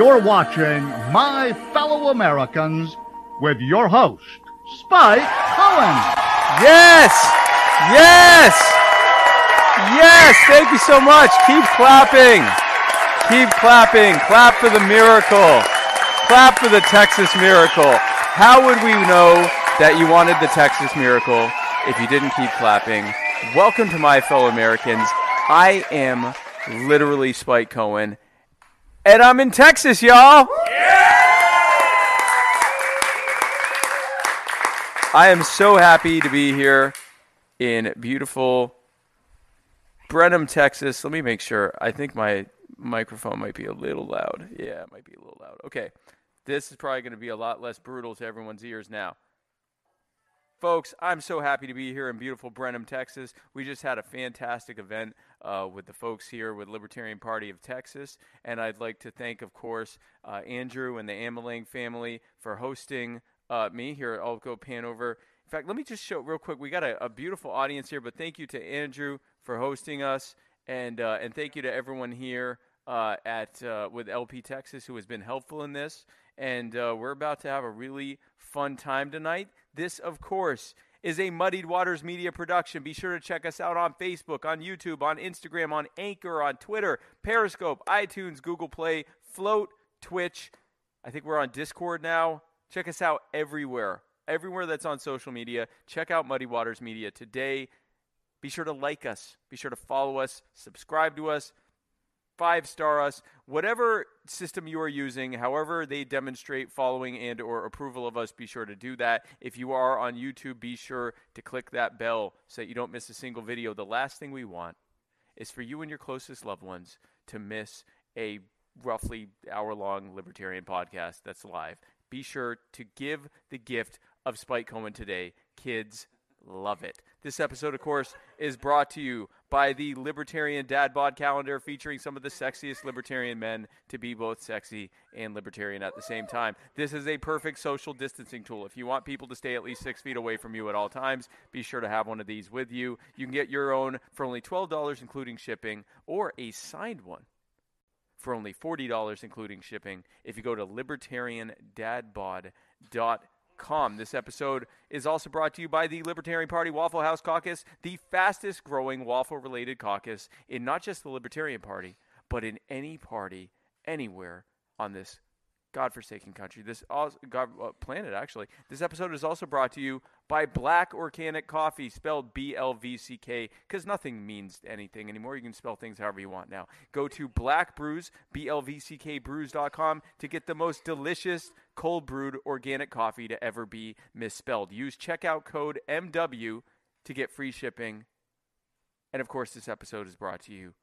you're watching My Fellow Americans with your host, Spike Cohen. Yes! Yes! Yes! Thank you so much. Keep clapping. Keep clapping. Clap for the miracle. Clap for the Texas miracle. How would we know that you wanted the Texas miracle if you didn't keep clapping? Welcome to my fellow Americans. I am literally Spike Cohen, and I'm in Texas, y'all. I am so happy to be here in beautiful Brenham, Texas. Let me make sure. I think my microphone might be a little loud. Yeah, it might be a little loud. Okay. This is probably going to be a lot less brutal to everyone's ears now. Folks, I'm so happy to be here in beautiful Brenham, Texas. We just had a fantastic event uh, with the folks here with Libertarian Party of Texas. And I'd like to thank, of course, uh, Andrew and the Ameling family for hosting uh, me here. I'll go pan. In fact, let me just show real quick. We got a, a beautiful audience here, but thank you to Andrew for hosting us, and uh, and thank you to everyone here uh, at uh, with LP Texas who has been helpful in this. And we're about to have a really fun time tonight. This, of course, is a Muddied Waters Media production. Be sure to check us out on Facebook, on YouTube, on Instagram, on Anchor, on Twitter, Periscope, iTunes, Google Play, Float, Twitch. I think we're on Discord now. Check us out everywhere. Everywhere that's on social media. Check out Muddied Waters Media today. Be sure to like us. Be sure to follow us. Subscribe to us five star us whatever system you are using however they demonstrate following and or approval of us be sure to do that. If you are on youtube be sure to click that bell so that you don't miss a single video. The last thing we want is for you and your closest loved ones to miss a roughly hour long libertarian podcast that's live. Be sure to give the gift of spike cohen today. Kids Love it. This episode, of course, is brought to you by the Libertarian Dad Bod calendar featuring some of the sexiest libertarian men to be both sexy and libertarian at the same time. This is a perfect social distancing tool. If you want people to stay at least six feet away from you at all times, be sure to have one of these with you. You can get your own for only $12, including shipping, or a signed one for only $40, including shipping, if you go to libertariandadbod.com Com. This episode is also brought to you by the Libertarian Party Waffle House Caucus, the fastest growing waffle related caucus in not just the Libertarian Party, but in any party anywhere on this godforsaken country, this God uh, planet actually. This episode is also brought to you by Black Organic Coffee, spelled B L V C K, because nothing means anything anymore. You can spell things however you want now. Go to Black Brews, B L V C K Brews.com to get the most delicious cold brewed organic coffee to ever be misspelled. Use checkout code MW to get free shipping. And of course, this episode is brought to you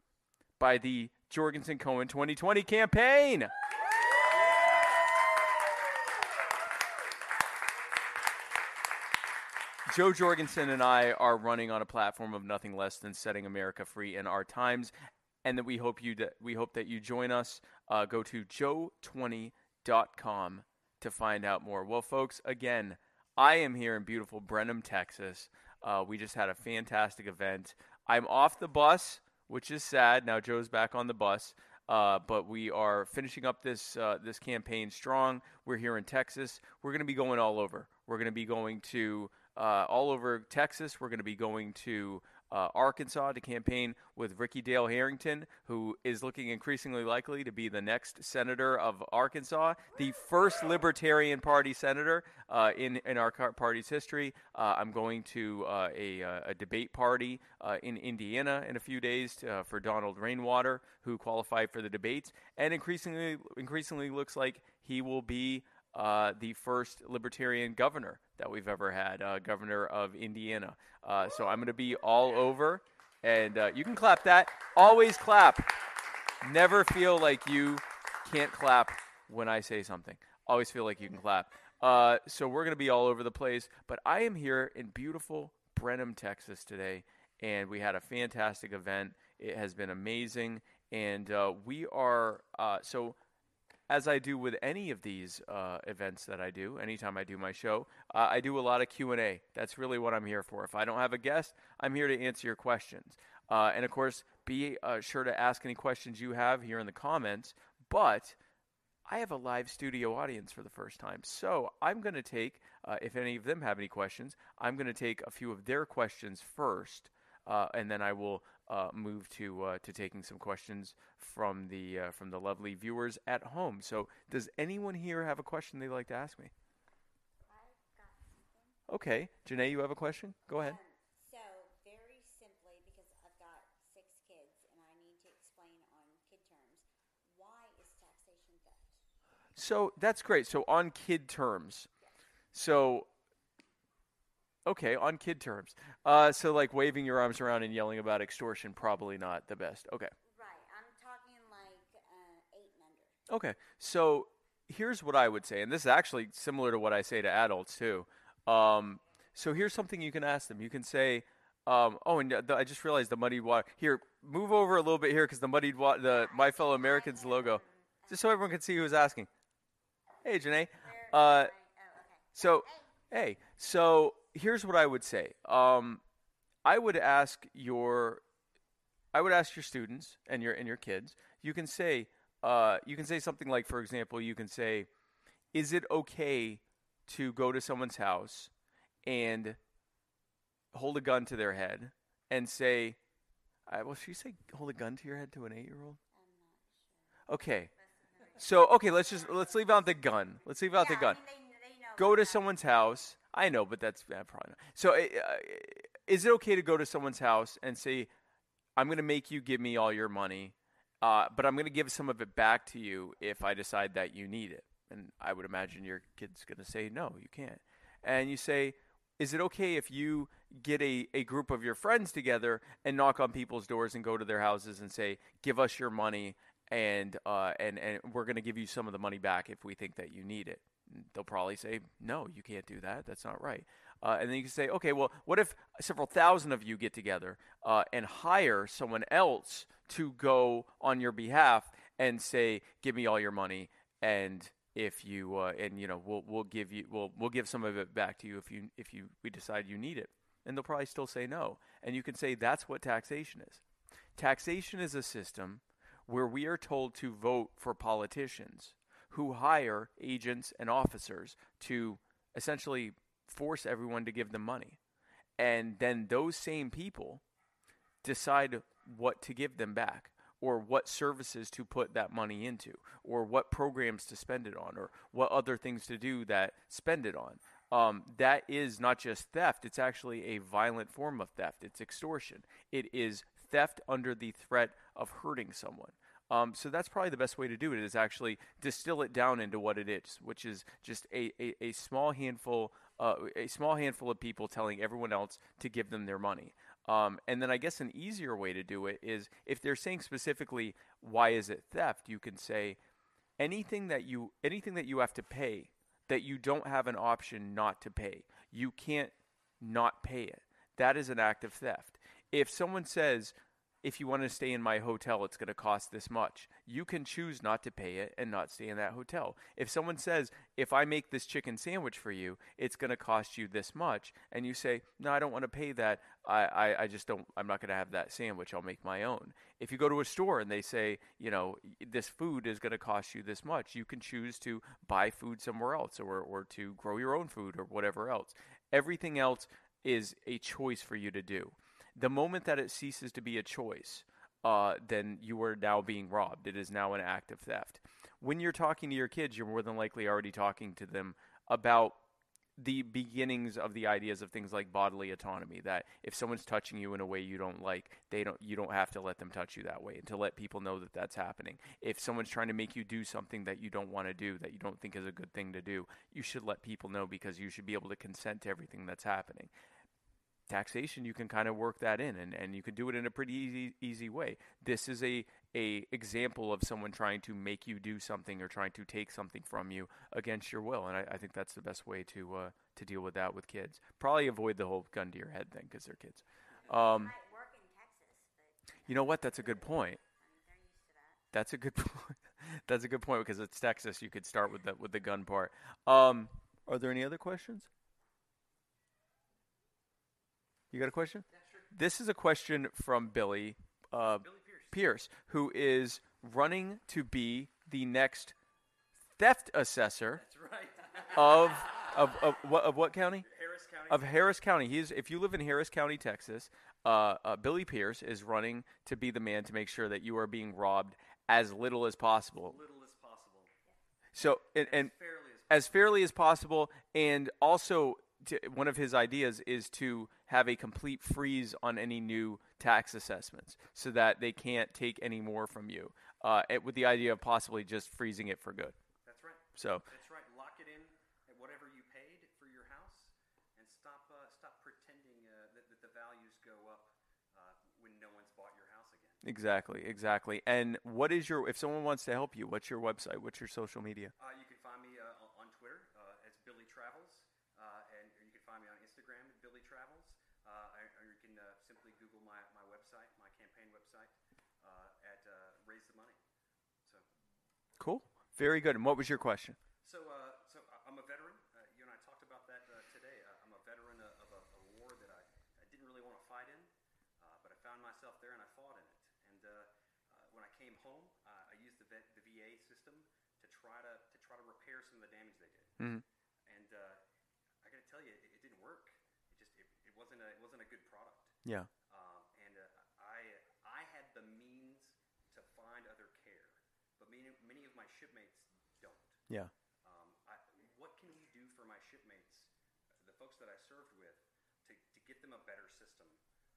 by the Jorgensen Cohen 2020 campaign. Jo Jorgensen and I are running on a platform of nothing less than setting America free in our times, and that we hope you that we hope that you join us. Uh, go to jo20.com to find out more. Well, folks, again, I am here in beautiful Brenham, Texas. Uh, we just had a fantastic event. I'm off the bus, which is sad. Now Jo's back on the bus. Uh, but we are finishing up this uh, this campaign strong. We're here in Texas. We're going to be going all over. We're going to be going to uh, all over Texas. We're going to be going to uh, Arkansas to campaign with Ricky Dale Harrington, who is looking increasingly likely to be the next senator of Arkansas, the first Libertarian Party senator uh, in in our party's history. Uh, I'm going to uh, a, uh, a, debate party uh, in Indiana in a few days to, for Donald Rainwater, who qualified for the debates, and increasingly increasingly looks like he will be uh, the first libertarian governor that we've ever had, uh, governor of Indiana. Uh, so I'm going to be all over, and uh, you can clap that. Always clap. Never feel like you can't clap when I say something. Always feel like you can clap. Uh, so we're going to be all over the place, but I am here in beautiful Brenham, Texas today, and we had a fantastic event. It has been amazing, and uh, we are so as I do with any of these uh, events that I do, anytime I do my show, uh, I do a lot of Q and A. That's really what I'm here for. If I don't have a guest, I'm here to answer your questions. Uh, and of course, be uh, sure to ask any questions you have here in the comments. But I have a live studio audience for the first time, so I'm going to take, uh, if any of them have any questions, I'm going to take a few of their questions first. Uh, and then I will uh, move to uh, to taking some questions from the uh, from the lovely viewers at home. So, does anyone here have a question they'd like to ask me? Okay, Janae, you have a question? Go ahead. Um, so, very simply, because I've got six kids and I need to explain on kid terms, why is taxation theft? So that's great. So on kid terms, so Okay, on kid terms. Uh, so like waving your arms around and yelling about extortion, probably not the best. Okay. Right. I'm talking like uh, eight and under. Okay. So here's what I would say, and this is actually similar to what I say to adults too. Um, so here's something you can ask them. You can say, um, "Oh, and the, I just realized the muddied water. Here, move over a little bit here because the muddied water, the My Fellow Americans logo, just so everyone can see who's asking." Hey, Janae. Uh, so, hey, so here's what I would say. Um, I would ask your, I would ask your students and your and your kids. You can say, uh, you can say something like, for example, you can say, "Is it okay to go to someone's house and hold a gun to their head and say, well, should you say hold a gun to your head to an eight-year-old? Okay. So okay, let's just let's leave out the gun. Let's leave out the Yeah, I gun. mean, they- they Go to someone's house. I know, but that's uh, probably not. So, uh, is it okay to go to someone's house and say, "I'm going to make you give me all your money, uh, but I'm going to give some of it back to you if I decide that you need it"? And I would imagine your kid's going to say, "No, you can't." And you say, "Is it okay if you get a, a group of your friends together and knock on people's doors and go to their houses and say, "Give us your money." And, uh, and and we're going to give you some of the money back if we think that you need it they'll probably say, no, you can't do that. That's not right. Uh, and then you can say, okay, well, what if several thousand of you get together uh, and hire someone else to go on your behalf and say, give me all your money, and if you uh, and you know we'll we'll give you we'll we'll give some of it back to you if you if you we decide you need it, and they'll probably still say no. And you can say that's what taxation is. Taxation is a system where we are told to vote for politicians who hire agents and officers to essentially force everyone to give them money. And then those same people decide what to give them back or what services to put that money into or what programs to spend it on or what other things to do that spend it on. Um, that is not just theft, it's actually a violent form of theft. It's extortion. It is theft under the threat of hurting someone. Um, so that's probably the best way to do it is actually distill it down into what it is, which is just a, a, a small handful uh, a small handful of people telling everyone else to give them their money. Um, and then I guess an easier way to do it is if they're saying specifically why is it theft, you can say anything that you anything that you have to pay that you don't have an option not to pay. You can't not pay it. That is an act of theft. If someone says if you want to stay in my hotel, it's going to cost this much. You can choose not to pay it and not stay in that hotel. If someone says, if I make this chicken sandwich for you, it's going to cost you this much, and you say, no, I don't want to pay that. I, I, I just don't, I'm not going to have that sandwich. I'll make my own. If you go to a store and they say, you know, this food is going to cost you this much, you can choose to buy food somewhere else or, or to grow your own food or whatever else. Everything else is a choice for you to do the moment that it ceases to be a choice, uh, then you are now being robbed. It is now an act of theft. When you're talking to your kids, you're more than likely already talking to them about the beginnings of the ideas of things like bodily autonomy that if someone's touching you in a way you don't like they don't you don't have to let them touch you that way and to let people know that that's happening if someone's trying to make you do something that you don't want to do that you don't think is a good thing to do you should let people know because you should be able to consent to everything that's happening taxation you can kind of work that in and, and you can do it in a pretty easy easy way this is a a example of someone trying to make you do something or trying to take something from you against your will and i, I think that's the best way to uh, to deal with that with kids probably avoid the whole gun to your head thing because they're kids um, might work in Texas, but you know what that's a good point I mean, they're used to that. that's a good point. That's a good point because it's Texas. You could start with the with the gun part. Um, are there any other questions? You got a question? This is a question from Billy, uh, Pierce. who is running to be the next theft assessor of, of, of, what, of what county? Harris County. Of Harris County. He's if you live in Harris County, Texas, uh, uh, Billy Pierce is running to be the man to make sure that you are being robbed as little as possible. little as possible. So and, and fairly as as fairly as possible, and also to, one of his ideas is to have a complete freeze on any new tax assessments, so that they can't take any more from you. Uh, it- with the idea of possibly just freezing it for good. That's right. So That's right. Lock it in at whatever you paid for your house, and stop uh, stop pretending uh, that, that the values go up uh, when no one's bought your house again. exactly, exactly. And what is your? If someone wants to help you, what's your website? What's your social media? Uh, you can find me uh, on- on Twitter uh, as Billy Travels, uh, and or you can find me on Instagram at Billy Travels, uh, or, or you can uh, simply Google my, my website, my campaign website, uh, at uh, Raise the Money. So, Cool. Very good. And what was your question? so, uh, so I- I'm a veteran. Uh, you and I talked about that uh, today. Uh, I'm a veteran of, a, a war that I, I didn't really want to fight in, uh, but I found myself there and I fought in it. And uh, uh, when I came home, uh, I used the, vet, the VA system to try to to try to repair some of the damage they did. And uh, I got to tell you, it, it didn't work. It just it, it wasn't a it wasn't a good product. Yeah. Um, and uh, I I had the means to find other care, but many many of my shipmates don't. Yeah. Um, I, what can we do for my shipmates, the folks that I served with, to, to get them a better system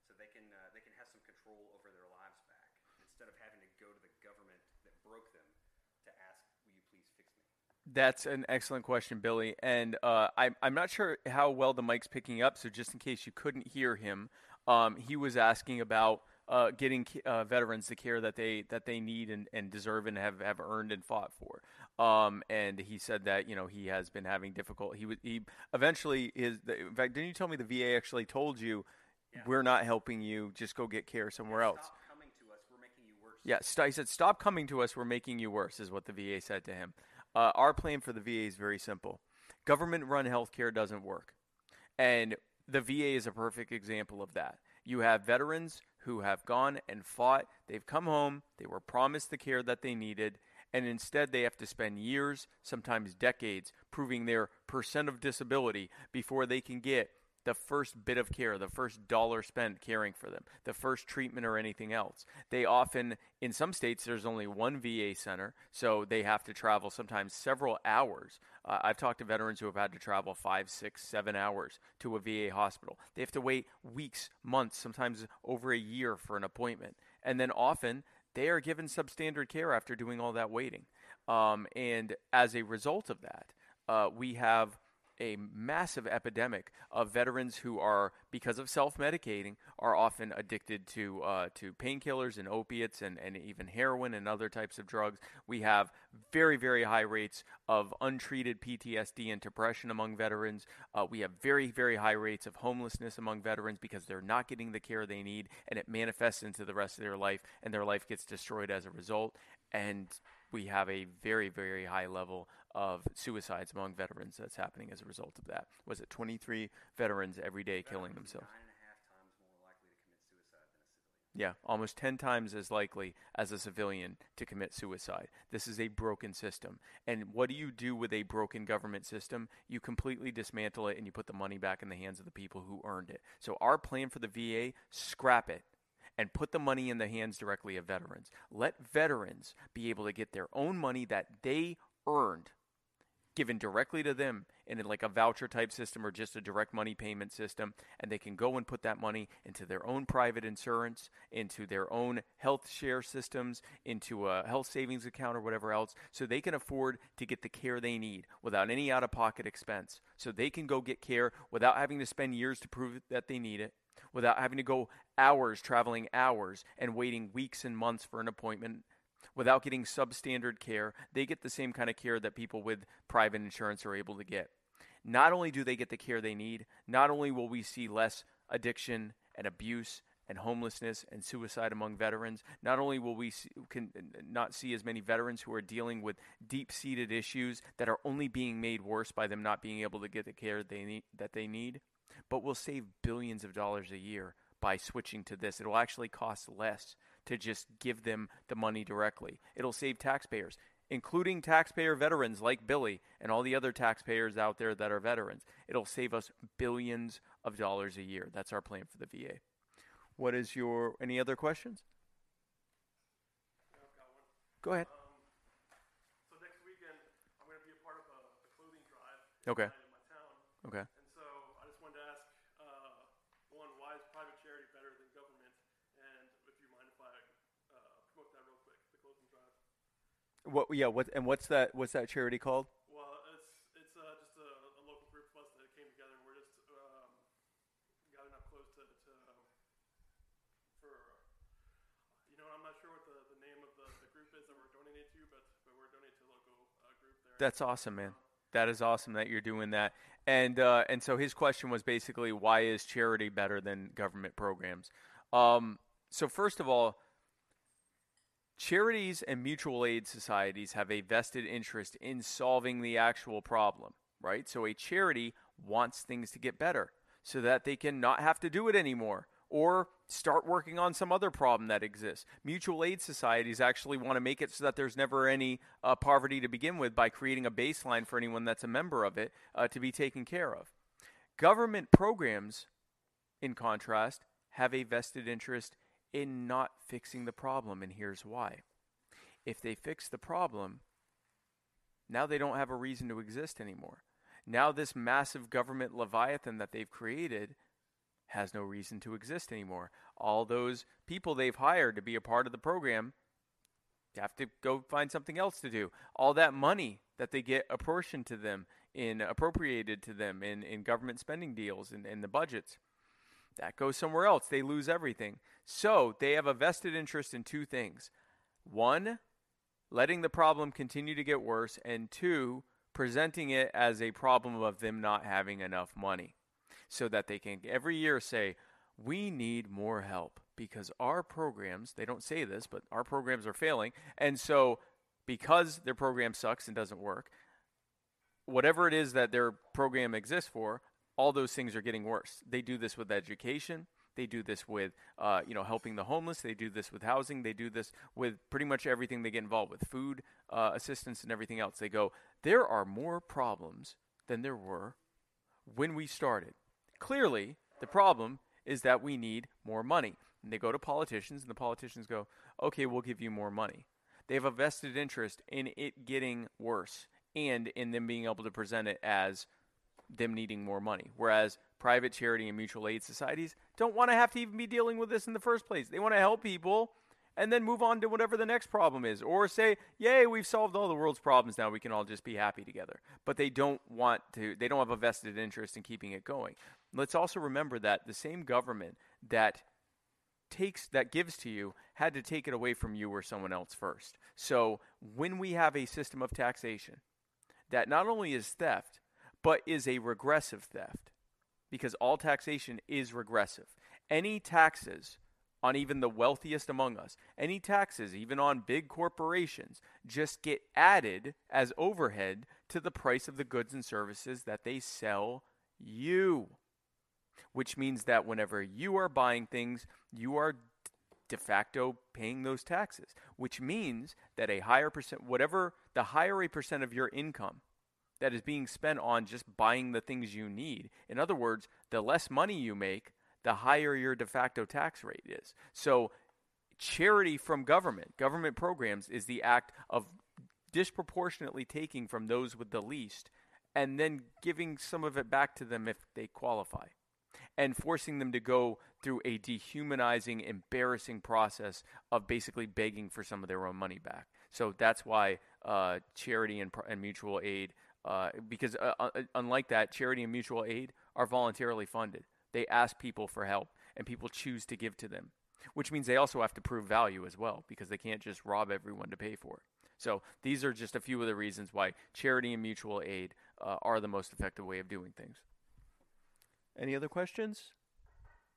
so they can uh, they can have some control over their lives back instead of having to go to the government that broke them to ask, "Will you please fix me?" That's an excellent question, Billy. And uh, I'm, I'm not sure how well the mic's picking up, so just in case you couldn't hear him, um, he was asking about uh, getting uh, veterans the care that they that they need and, and deserve and have, have earned and fought for. Um, and he said that you know he has been having difficult. He was he eventually is. In fact, didn't you tell me the VA actually told you we're not helping you? Just go get care somewhere else. Stop coming to us. We're making you worse. Yeah, he said, "Stop coming to us. We're making you worse," is what the VA said to him. Uh, our plan for the VA is very simple: government-run healthcare doesn't work, and the VA is a perfect example of that. You have veterans who have gone and fought. They've come home. They were promised the care that they needed, and instead they have to spend years, sometimes decades, proving their percent of disability before they can get the first bit of care, the first dollar spent caring for them, the first treatment or anything else. They often, in some states, there's only one VA center, so they have to travel sometimes several hours. Uh, I've talked to veterans who have had to travel five, six, seven hours to a VA hospital. They have to wait weeks, months, sometimes over a year for an appointment. And then often, they are given substandard care after doing all that waiting. Um, and as a result of that, uh, we have a massive epidemic of veterans who are, because of self-medicating, are often addicted to uh, to painkillers and opiates and, and even heroin and other types of drugs. We have very very high rates of untreated PTSD and depression among veterans. Uh, we have very very high rates of homelessness among veterans because they're not getting the care they need, and it manifests into the rest of their life, and their life gets destroyed as a result. And we have a very very high level of suicides among veterans that's happening as a result of that. Was it 23 veterans every day killing themselves? Nine and a half times more likely to commit suicide than a civilian. Yeah, almost 10 times as likely as a civilian to commit suicide. This is a broken system. And what do you do with a broken government system? You completely dismantle it and you put the money back in the hands of the people who earned it. So, our plan for the VA scrap it and put the money in the hands directly of veterans. Let veterans be able to get their own money that they earned given directly to them in like a voucher type system or just a direct money payment system and they can go and put that money into their own private insurance into their own health share systems into a health savings account or whatever else so they can afford to get the care they need without any out of pocket expense so they can go get care without having to spend years to prove that they need it without having to go hours traveling hours and waiting weeks and months for an appointment without getting substandard care. They get the same kind of care that people with private insurance are able to get. Not only do they get the care they need, not only will we see less addiction and abuse and homelessness and suicide among veterans, not only will we see, can not see as many veterans who are dealing with deep-seated issues that are only being made worse by them not being able to get the care they need, that they need, but we'll save billions of dollars a year by switching to this. It will actually cost less to just give them the money directly. It'll save taxpayers, including taxpayer veterans like Billy and all the other taxpayers out there that are veterans. It'll save us billions of dollars a year. That's our plan for the VA. What is your any other questions? Go ahead. Um, so next weekend, I'm going to be a part of uh, a, a clothing drive Okay. in my town. Okay. And so I just wanted to ask, uh, one, why is private charity better than government? And if you mind if I uh, promote that real quick, the clothing drive. What yeah, what and what's that what's that charity called? Well, it's it's uh, just a, a local group of us that came together, and we're just um, got enough clothes to, to um, for you know I'm not sure what the, the name of the, the group is that we're donating to, but but we're donating to a local uh, group there. That's awesome, man. That is awesome that you're doing that. And uh, and so his question was basically why is charity better than government programs? Um, so first of all, charities and mutual aid societies have a vested interest in solving the actual problem, right? So a charity wants things to get better so that they can not have to do it anymore or start working on some other problem that exists. Mutual aid societies actually want to make it so that there's never any uh, poverty to begin with by creating a baseline for anyone that's a member of it uh, to be taken care of. Government programs, in contrast, have a vested interest in not fixing the problem, and here's why. If they fix the problem, now they don't have a reason to exist anymore. Now, this massive government leviathan that they've created has no reason to exist anymore. All those people they've hired to be a part of the program have to go find something else to do. All that money that they get apportioned to them in appropriated to them in, in government spending deals and in, in the budgets that goes somewhere else. They lose everything. So they have a vested interest in two things. One, letting the problem continue to get worse, and two, presenting it as a problem of them not having enough money so that they can every year say, we need more help because our programs, they don't say this, but our programs are failing. And so, because their program sucks and doesn't work, whatever it is that their program exists for, all those things are getting worse. They do this with education. They do this with, uh, you know, helping the homeless. They do this with housing. They do this with pretty much everything they get involved with, food uh, assistance and everything else. They go, there are more problems than there were when we started. Clearly, the problem is that we need more money. And they go to politicians, and the politicians go, okay, we'll give you more money. They have a vested interest in it getting worse and in them being able to present it as them needing more money. Whereas private charity and mutual aid societies don't want to have to even be dealing with this in the first place. They want to help people and then move on to whatever the next problem is or say, "Yay, we've solved all the world's problems now. We can all just be happy together." But they don't want to they don't have a vested interest in keeping it going. Let's also remember that the same government that takes that gives to you had to take it away from you or someone else first. So, when we have a system of taxation that not only is theft, but is a regressive theft because all taxation is regressive. Any taxes on even the wealthiest among us, any taxes, even on big corporations, just get added as overhead to the price of the goods and services that they sell you. Which means that whenever you are buying things, you are de facto paying those taxes, which means that a higher percent, whatever the higher a percent of your income that is being spent on just buying the things you need. In other words, the less money you make, the higher your de facto tax rate is. So, charity from government, government programs, is the act of disproportionately taking from those with the least and then giving some of it back to them if they qualify and forcing them to go through a dehumanizing, embarrassing process of basically begging for some of their own money back. So that's why uh, charity and, and mutual aid uh, because uh, uh, unlike that, charity and mutual aid are voluntarily funded. They ask people for help, and people choose to give to them, which means they also have to prove value as well because they can't just rob everyone to pay for it. So these are just a few of the reasons why charity and mutual aid uh, are the most effective way of doing things. Any other questions?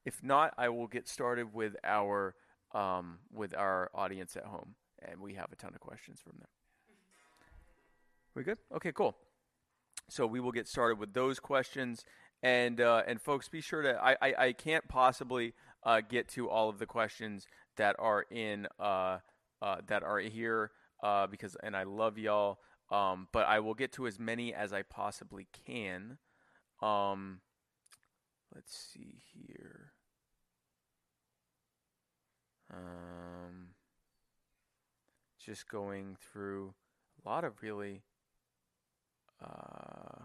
If not, I will get started with our um, with our audience at home, and we have a ton of questions from them. We good? Okay, cool. So we will get started with those questions. And uh, and folks, be sure to I I, I can't possibly uh, get to all of the questions that are in uh, uh that are here uh, because and I love y'all. Um, but I will get to as many as I possibly can. Um, let's see here. Um, just going through a lot of really uh,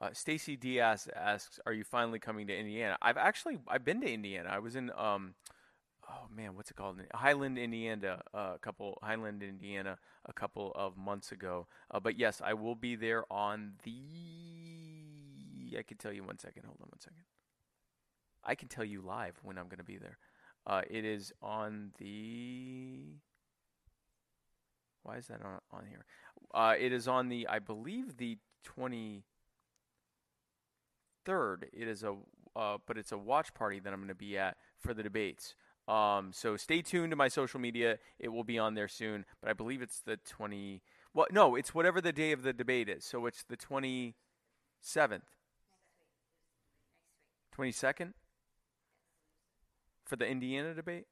uh, Stacy Diaz asks, "Are you finally coming to Indiana?" I've actually I've been to Indiana. I was in um, oh man, what's it called? Highland, Indiana. Uh, a couple Highland, Indiana, a couple of months ago. Uh, but yes, I will be there on the. I can tell you one second. Hold on one second. I can tell you live when I'm going to be there. Uh, it is on the. Why is that on, on here? Uh, it is on the, I believe, the 23rd. It is a, uh, but it's a watch party that I'm going to be at for the debates. Um, so stay tuned to my social media. It will be on there soon, but I believe it's the 20. Well, no, it's whatever the day of the debate is. So it's the 27th. 22nd for the Indiana debate.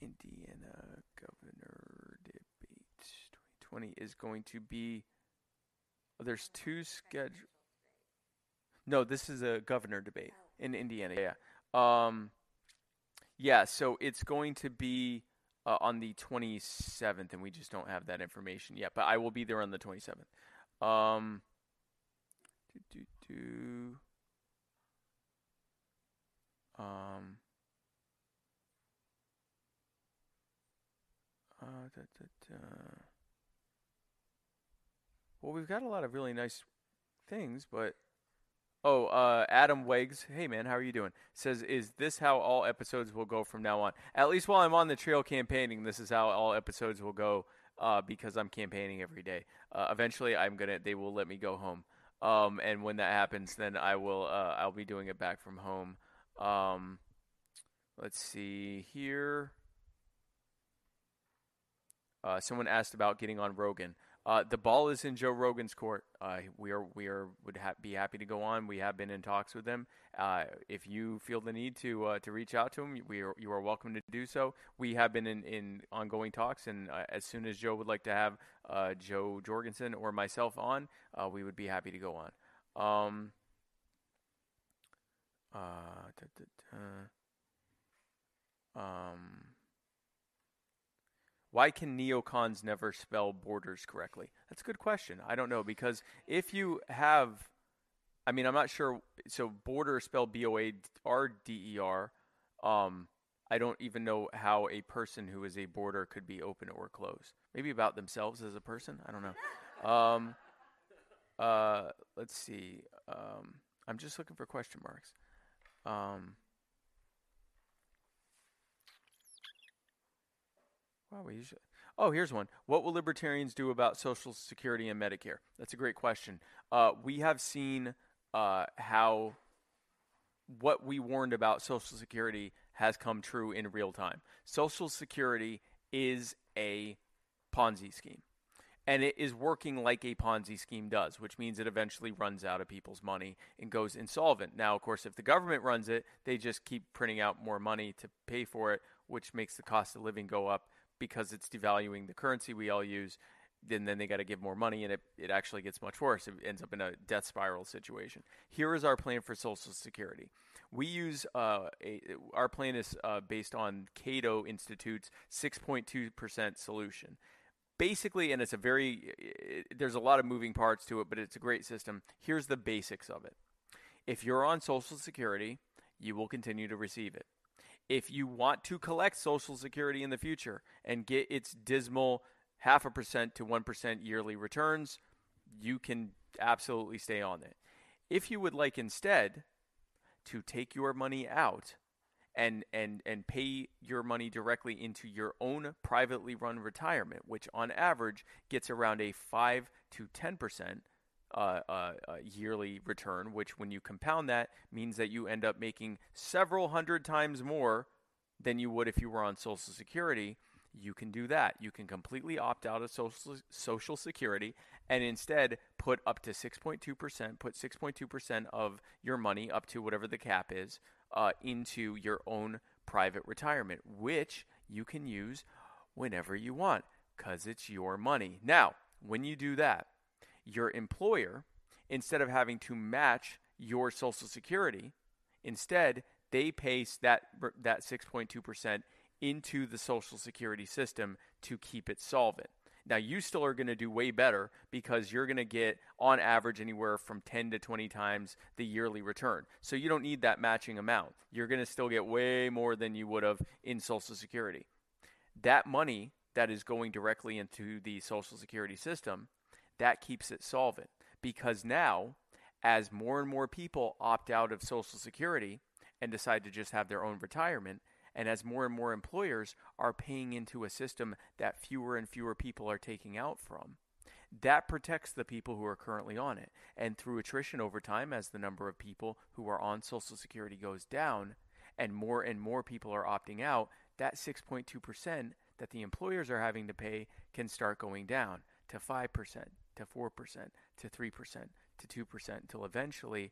Indiana Governor Debate 2020 is going to be. Oh, there's two scheduled. No, this is a governor debate in Indiana. Yeah. Um, yeah. So it's going to be uh, on the 27th, and we just don't have that information yet. But I will be there on the 27th. Um, do, do, do. Um. Uh, da, da, da. Well, we've got a lot of really nice things, but oh, uh, Adam Wegs, hey man, how are you doing? Says, is this how all episodes will go from now on? At least while I'm on the trail campaigning, this is how all episodes will go. Uh, because I'm campaigning every day. Uh, eventually, I'm gonna. They will let me go home. Um, and when that happens, then I will. Uh, I'll be doing it back from home. Um, let's see here. Uh, someone asked about getting on Rogan. Uh, the ball is in Joe Rogan's court. Uh, we are we are would ha- be happy to go on. We have been in talks with him. Uh, if you feel the need to uh, to reach out to him, we are, you are welcome to do so. We have been in, in ongoing talks, and uh, as soon as Joe would like to have uh, Jo Jorgensen or myself on, we would be happy to go on. Um, um, why can neocons never spell borders correctly? That's a good question. I don't know because if you have, I mean, I'm not sure. So border spelled B O A R D E R. Um, I don't even know how a person who is a border could be open or closed. Maybe about themselves as a person. I don't know. Um, uh, let's see. Um, I'm just looking for question marks. Um, Wow, we usually. Oh, here's one. What will libertarians do about Social Security and Medicare? That's a great question. Uh, we have seen uh, how what we warned about Social Security has come true in real time. Social Security is a Ponzi scheme. And it is working like a Ponzi scheme does, which means it eventually runs out of people's money and goes insolvent. Now, of course, if the government runs it, they just keep printing out more money to pay for it, which makes the cost of living go up because it's devaluing the currency we all use. Then, then they got to give more money, and it, it actually gets much worse. It ends up in a death spiral situation. Here is our plan for Social Security. We use uh, a, our plan is uh, based on Cato Institute's 6.2% solution. Basically, and it's a very it, there's a lot of moving parts to it, but it's a great system. Here's the basics of it. If you're on Social Security, you will continue to receive it if you want to collect Social Security in the future and get its dismal half a percent to 1% yearly returns, you can absolutely stay on it. If you would like instead to take your money out and and and pay your money directly into your own privately run retirement, which on average gets around a 5 to 10% uh, uh, yearly return, which when you compound that means that you end up making several hundred times more than you would if you were on Social Security. You can do that. You can completely opt out of Social, social Security and instead put up to 6.2%, put 6.2% of your money up to whatever the cap is uh, into your own private retirement, which you can use whenever you want because it's your money. Now, when you do that, your employer, instead of having to match your Social Security, instead they pay that that 6.2% into the Social Security system to keep it solvent. Now you still are going to do way better because you're going to get on average anywhere from 10 to 20 times the yearly return. So you don't need that matching amount. You're going to still get way more than you would have in Social Security. That money that is going directly into the Social Security system that keeps it solvent because now, as more and more people opt out of Social Security and decide to just have their own retirement, and as more and more employers are paying into a system that fewer and fewer people are taking out from, that protects the people who are currently on it. And through attrition over time, as the number of people who are on Social Security goes down, and more and more people are opting out, that 6.2% that the employers are having to pay can start going down to 5%, to 4%, to 3%, to 2%, until eventually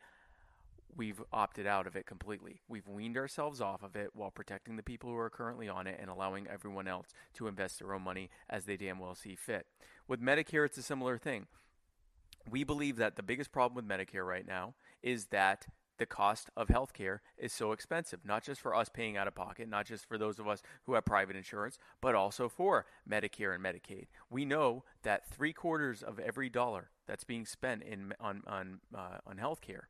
we've opted out of it completely. We've weaned ourselves off of it while protecting the people who are currently on it and allowing everyone else to invest their own money as they damn well see fit. With Medicare, it's a similar thing. We believe that the biggest problem with Medicare right now is that the cost of healthcare is so expensive, not just for us paying out of pocket, not just for those of us who have private insurance, but also for Medicare and Medicaid. We know that three quarters of every dollar that's being spent in on on uh, on healthcare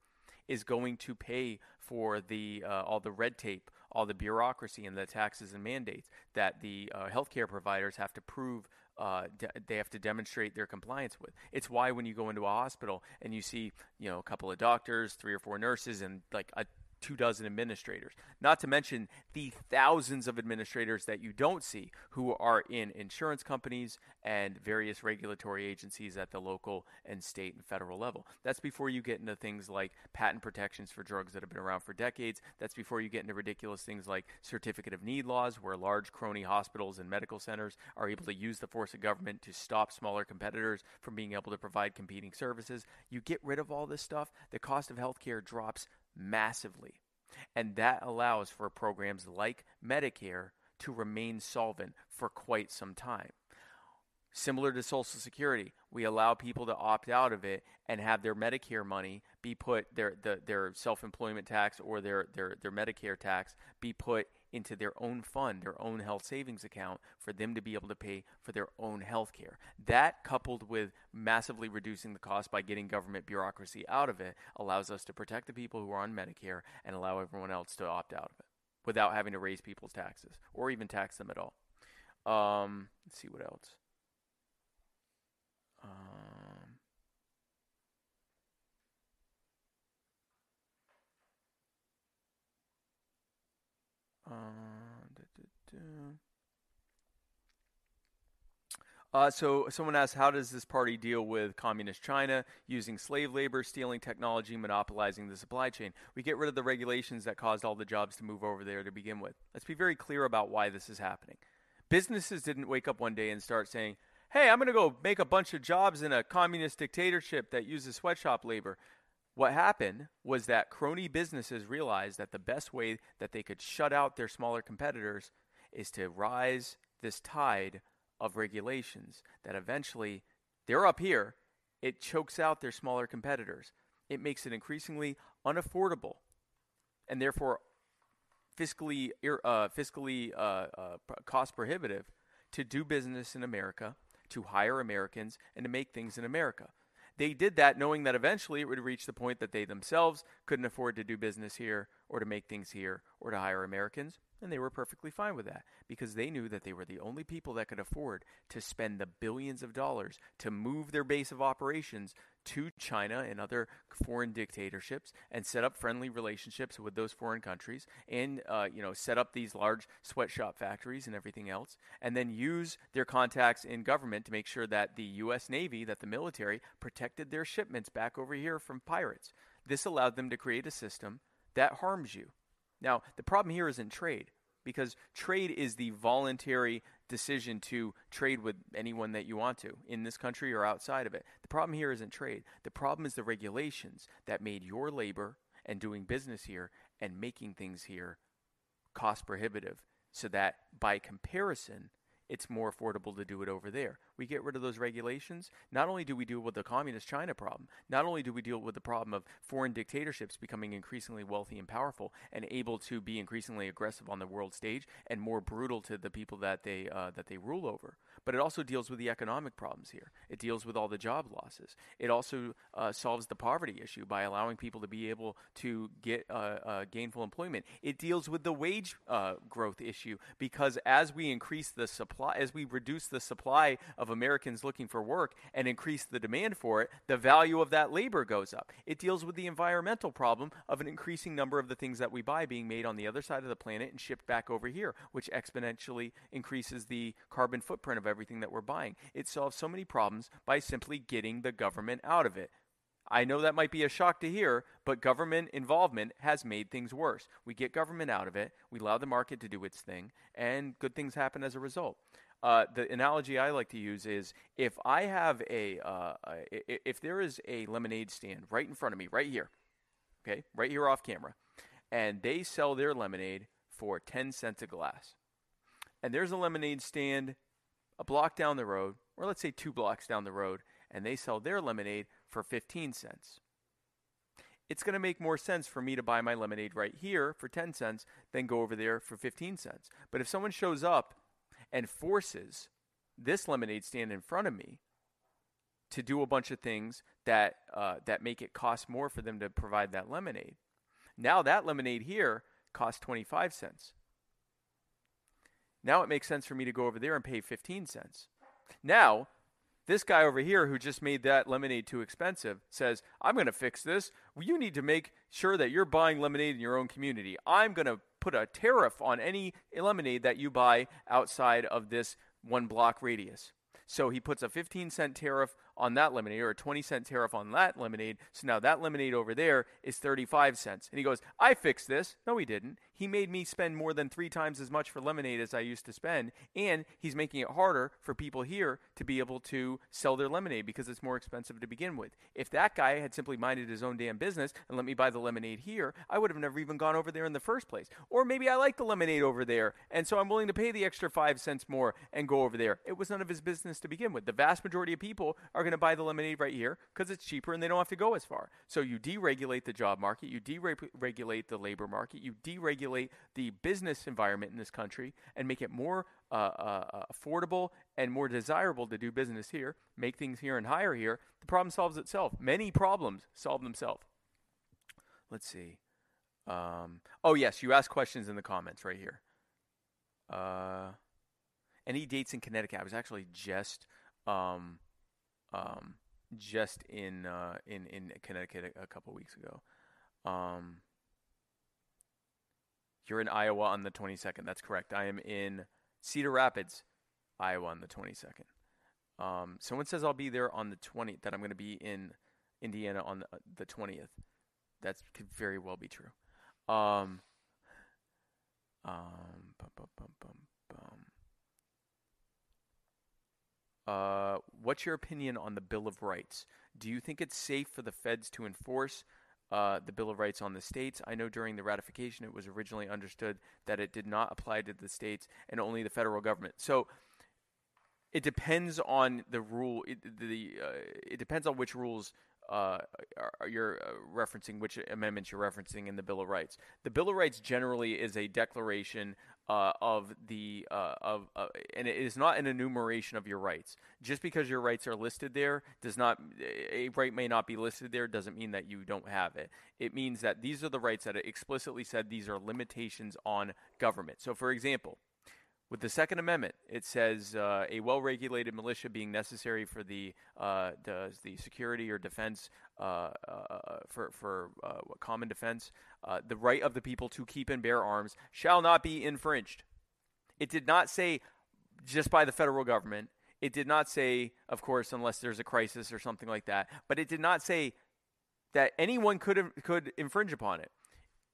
is going to pay for the uh, all the red tape, all the bureaucracy, and the taxes and mandates that the uh, healthcare providers have to prove. Uh, de- they have to demonstrate their compliance with. It's why when you go into a hospital and you see, you know, a couple of doctors, three or four nurses, and like a two dozen administrators. Not to mention the thousands of administrators that you don't see who are in insurance companies and various regulatory agencies at the local and state and federal level. That's before you get into things like patent protections for drugs that have been around for decades. That's before you get into ridiculous things like certificate of need laws, where large crony hospitals and medical centers are able to use the force of government to stop smaller competitors from being able to provide competing services. You get rid of all this stuff, the cost of healthcare drops massively. And that allows for programs like Medicare to remain solvent for quite some time. Similar to Social Security, we allow people to opt out of it and have their Medicare money be put their the, their self-employment tax or their, their their Medicare tax be put into their own fund, their own health savings account for them to be able to pay for their own health care. That coupled with massively reducing the cost by getting government bureaucracy out of it allows us to protect the people who are on Medicare and allow everyone else to opt out of it without having to raise people's taxes or even tax them at all. Um, let's see what else. Um, uh. Uh, so someone asked, how does this party deal with communist China using slave labor, stealing technology, monopolizing the supply chain? We get rid of the regulations that caused all the jobs to move over there to begin with. Let's be very clear about why this is happening. Businesses didn't wake up one day and start saying, hey, I'm going to go make a bunch of jobs in a communist dictatorship that uses sweatshop labor. What happened was that crony businesses realized that the best way that they could shut out their smaller competitors is to rise this tide of regulations that eventually they're up here, it chokes out their smaller competitors. It makes it increasingly unaffordable and therefore fiscally uh, fiscally uh, uh, cost prohibitive to do business in America, to hire Americans, and to make things in America. They did that knowing that eventually it would reach the point that they themselves couldn't afford to do business here or to make things here or to hire Americans. And they were perfectly fine with that because they knew that they were the only people that could afford to spend the billions of dollars to move their base of operations to China and other foreign dictatorships and set up friendly relationships with those foreign countries and uh, you know set up these large sweatshop factories and everything else and then use their contacts in government to make sure that the US Navy that the military protected their shipments back over here from pirates. This allowed them to create a system that harms you now, the problem here isn't trade because trade is the voluntary decision to trade with anyone that you want to in this country or outside of it. The problem here isn't trade. The problem is the regulations that made your labor and doing business here and making things here cost prohibitive so that by comparison it's more affordable to do it over there. We get rid of those regulations. Not only do we deal with the communist China problem, not only do we deal with the problem of foreign dictatorships becoming increasingly wealthy and powerful and able to be increasingly aggressive on the world stage and more brutal to the people that they uh, that they rule over, but it also deals with the economic problems here. It deals with all the job losses. It also uh, solves the poverty issue by allowing people to be able to get uh, uh gainful employment. It deals with the wage uh, growth issue because as we increase the supply, as we reduce the supply of Americans looking for work and increase the demand for it, the value of that labor goes up. It deals with the environmental problem of an increasing number of the things that we buy being made on the other side of the planet and shipped back over here, which exponentially increases the carbon footprint of everything that we're buying. It solves so many problems by simply getting the government out of it. I know that might be a shock to hear, but government involvement has made things worse. We get government out of it, we allow the market to do its thing, and good things happen as a result. Uh, the analogy I like to use is if I have a, uh, if there is a lemonade stand right in front of me, right here, okay, right here off camera, and they sell their lemonade for 10 cents a glass, and there's a lemonade stand a block down the road, or let's say two blocks down the road, and they sell their lemonade for 15 cents. it's going to make more sense for me to buy my lemonade right here for 10 cents than go over there for 15 cents. But if someone shows up and forces this lemonade stand in front of me to do a bunch of things that uh, that make it cost more for them to provide that lemonade, now that lemonade here costs 25 cents. Now it makes sense for me to go over there and pay 15 cents. Now, this guy over here who just made that lemonade too expensive says, I'm going to fix this. Well, you need to make sure that you're buying lemonade in your own community. I'm going to put a tariff on any lemonade that you buy outside of this one block radius. So he puts a 15 cent tariff on that lemonade or a 20 cent tariff on that lemonade. So now that lemonade over there is 35 cents. And he goes, I fixed this. No, he didn't. He made me spend more than three times as much for lemonade as I used to spend. And he's making it harder for people here to be able to sell their lemonade because it's more expensive to begin with. If that guy had simply minded his own damn business and let me buy the lemonade here, I would have never even gone over there in the first place. Or maybe I like the lemonade over there. And so I'm willing to pay the extra five cents more and go over there. It was none of his business to begin with. The vast majority of people are going to buy the lemonade right here because it's cheaper and they don't have to go as far. So you deregulate the job market, you deregulate the labor market, you deregulate the business environment in this country and make it more uh, uh, affordable and more desirable to do business here, make things here and hire here. The problem solves itself. Many problems solve themselves. Let's see. Um, oh, yes, you asked questions in the comments right here. Uh, any dates in Connecticut? I was actually just um, um, just in uh, in in Connecticut a, a couple weeks ago. Um, you're in Iowa on the 22nd. That's correct. I am in Cedar Rapids, Iowa on the 22nd. Um, someone says I'll be there on the 20th. That I'm going to be in Indiana on the, uh, the 20th. That could very well be true. Um, um, bum, bum, bum. Uh, what's your opinion on the Bill of Rights? Do you think it's safe for the feds to enforce uh, the Bill of Rights on the states? I know during the ratification it was originally understood that it did not apply to the states and only the federal government. So it depends on the rule. It, the uh, it depends on which rules uh, you're uh, referencing, which amendments you're referencing in the Bill of Rights. The Bill of Rights generally is a declaration uh, of the uh, of uh, and it is not an enumeration of your rights. Just because your rights are listed there does not a right may not be listed there doesn't mean that you don't have it. It means that these are the rights that it explicitly said these are limitations on government. So, for example, with the Second Amendment, it says uh, a well-regulated militia being necessary for the uh, the, the, security or defense uh, uh for for uh, common defense. Uh, the right of the people to keep and bear arms shall not be infringed. It did not say just by the federal government. It did not say, of course, unless there's a crisis or something like that. But it did not say that anyone could could infringe upon it.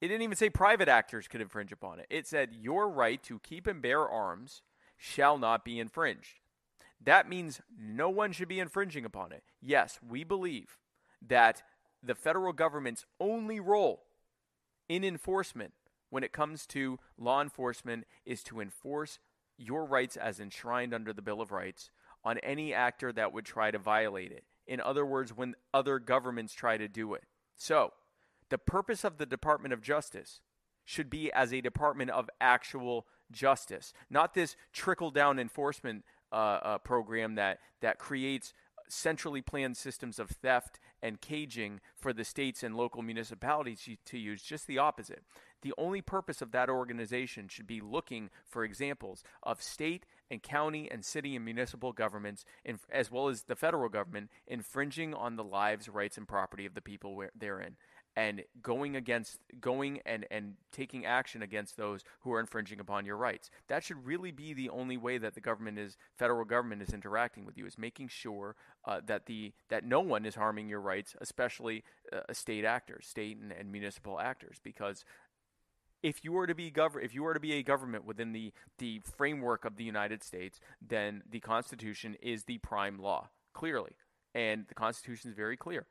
It didn't even say private actors could infringe upon it. It said your right to keep and bear arms shall not be infringed. That means no one should be infringing upon it. Yes, we believe that the federal government's only role in enforcement when it comes to law enforcement is to enforce your rights as enshrined under the Bill of Rights on any actor that would try to violate it. In other words, when other governments try to do it. So, the purpose of the Department of Justice should be as a department of actual justice, not this trickle down enforcement uh, uh, program that, that creates centrally planned systems of theft and caging for the states and local municipalities to use, just the opposite. The only purpose of that organization should be looking for examples of state and county and city and municipal governments, as well as the federal government, infringing on the lives, rights, and property of the people therein and going against going and and taking action against those who are infringing upon your rights. That should really be the only way that the government is federal government is interacting with you is making sure uh, that the that no one is harming your rights especially uh, state actors state and, and municipal actors. Because if you were to be gov- if you were to be a government within the the framework of the United States then the constitution is the prime law clearly. And the constitution is very clear.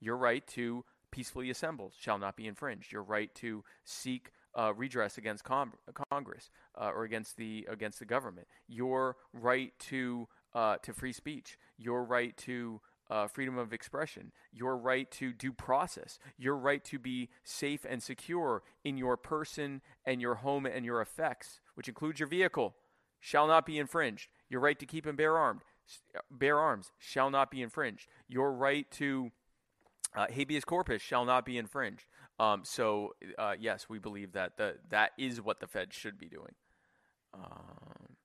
Your right to peacefully assembled shall not be infringed. Your right to seek uh, redress against Congress uh, or against the against the government. Your right to uh, to free speech. Your right to uh, freedom of expression, your right to due process, your right to be safe and secure in your person and your home and your effects, which includes your vehicle, shall not be infringed. Your right to keep and bear armed, bear arms shall not be infringed. Your right to uh, habeas corpus shall not be infringed. Um, so uh, yes, we believe that the, that is what the Fed should be doing. Um,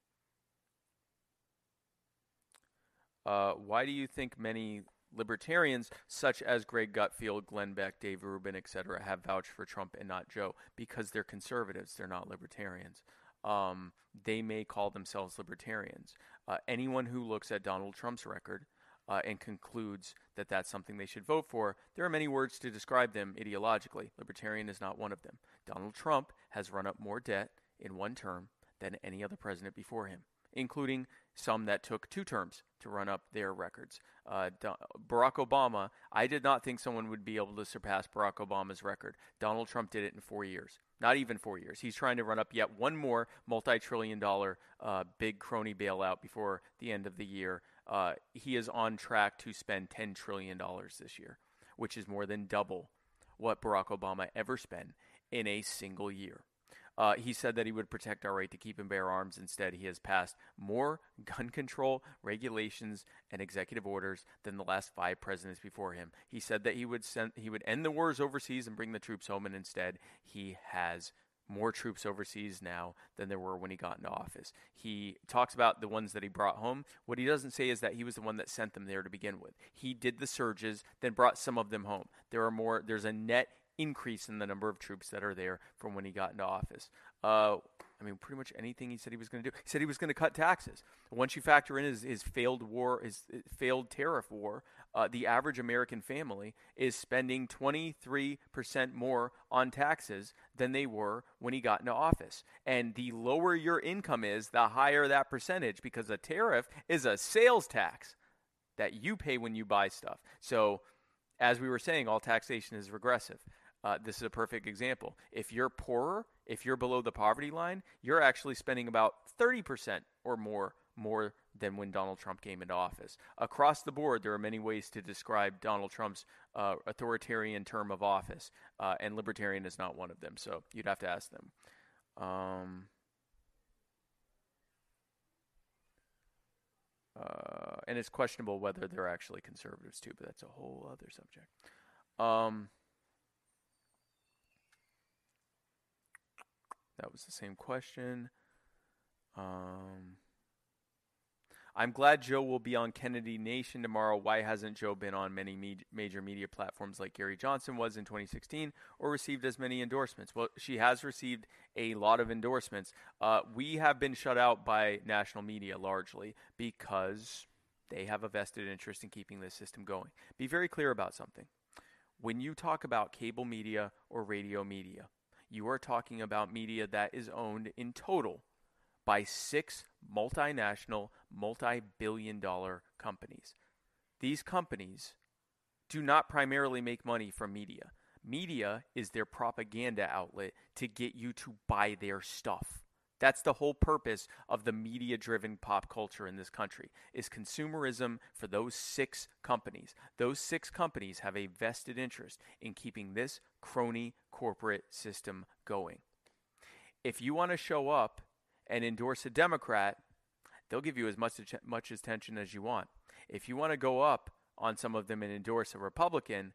uh, why do you think many libertarians, such as Greg Gutfeld, Glenn Beck, Dave Rubin, etc., have vouched for Trump and not Jo? Because they're conservatives, they're not libertarians. Um, they may call themselves libertarians. Uh, anyone who looks at Donald Trump's record uh, and concludes that that's something they should vote for, there are many words to describe them ideologically. Libertarian is not one of them. Donald Trump has run up more debt in one term than any other president before him, including some that took two terms to run up their records. Uh, Barack Obama, I did not think someone would be able to surpass Barack Obama's record. Donald Trump did it in four years. Not even four years. He's trying to run up yet one more multi trillion dollar uh, big crony bailout before the end of the year uh, he is on track to spend $10 trillion this year, which is more than double what Barack Obama ever spent in a single year. Uh, he said that he would protect our right to keep and bear arms. Instead, he has passed more gun control regulations and executive orders than the last five presidents before him. He said that he would send, he would end the wars overseas and bring the troops home, and instead, he has more troops overseas now than there were when he got into office. He talks about the ones that he brought home. What he doesn't say is that he was the one that sent them there to begin with. He did the surges, then brought some of them home. There are more. There's a net increase in the number of troops that are there from when he got into office. Uh, I mean, pretty much anything he said he was going to do. He said he was going to cut taxes. Once you factor in his, his failed war, his failed tariff war, uh, the average American family is spending 23% more on taxes than they were when he got into office. And the lower your income is, the higher that percentage because a tariff is a sales tax that you pay when you buy stuff. So, as we were saying, all taxation is regressive. Uh, this is a perfect example. If you're poorer, if you're below the poverty line, you're actually spending about 30% or more more than when Donald Trump came into office. Across the board, there are many ways to describe Donald Trump's uh, authoritarian term of office, uh, and libertarian is not one of them. So you'd have to ask them. Um, uh, and it's questionable whether they're actually conservatives too, but that's a whole other subject. Um, that was the same question. Um, I'm glad Jo will be on Kennedy Nation tomorrow. Why hasn't Jo been on many me- major media platforms like Gary Johnson was in 2016 or received as many endorsements? Well, she has received a lot of endorsements. Uh, we have been shut out by national media largely because they have a vested interest in keeping this system going. Be very clear about something. When you talk about cable media or radio media, you are talking about media that is owned in total by six multinational, multi billion dollar companies. These companies do not primarily make money from media. Media is their propaganda outlet to get you to buy their stuff. That's the whole purpose of the media driven pop culture in this country is consumerism for those six companies. Those six companies have a vested interest in keeping this crony corporate system going. If you want to show up and endorse a Democrat, they'll give you as much much attention as you want. If you want to go up on some of them and endorse a Republican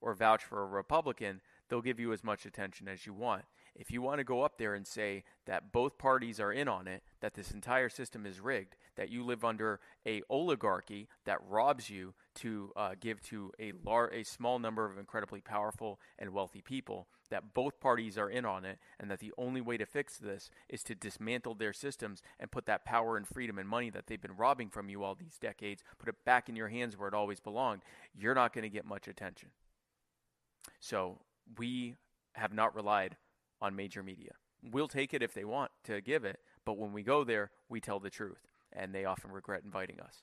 or vouch for a Republican, they'll give you as much attention as you want. If you want to go up there and say that both parties are in on it, that this entire system is rigged, that you live under a oligarchy that robs you to uh, give to a lar- a small number of incredibly powerful and wealthy people, that both parties are in on it, and that the only way to fix this is to dismantle their systems and put that power and freedom and money that they've been robbing from you all these decades, put it back in your hands where it always belonged, you're not going to get much attention. So we have not relied on major media. We'll take it if they want to give it, but when we go there, we tell the truth, and they often regret inviting us.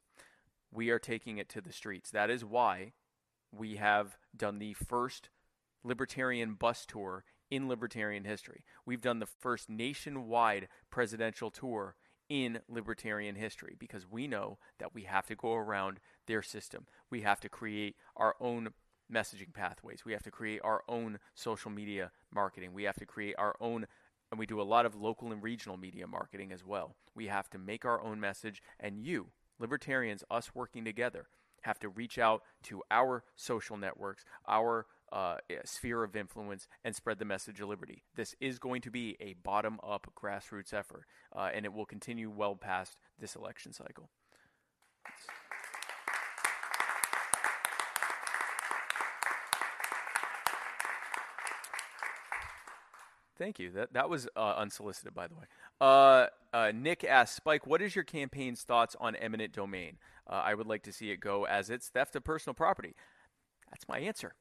We are taking it to the streets. That is why we have done the first libertarian bus tour in libertarian history. We've done the first nationwide presidential tour in libertarian history because we know that we have to go around their system. We have to create our own messaging pathways. We have to create our own social media marketing. We have to create our own and we do a lot of local and regional media marketing as well. We have to make our own message and you, libertarians, us working together, have to reach out to our social networks, our uh, sphere of influence, and spread the message of liberty. This is going to be a bottom up grassroots effort, uh, and it will continue well past this election cycle. Thank you. That that was uh, unsolicited, by the way. Uh, uh, Nick asks, Spike, what is your campaign's thoughts on eminent domain? Uh, I would like to see it go as it's theft of personal property. That's my answer.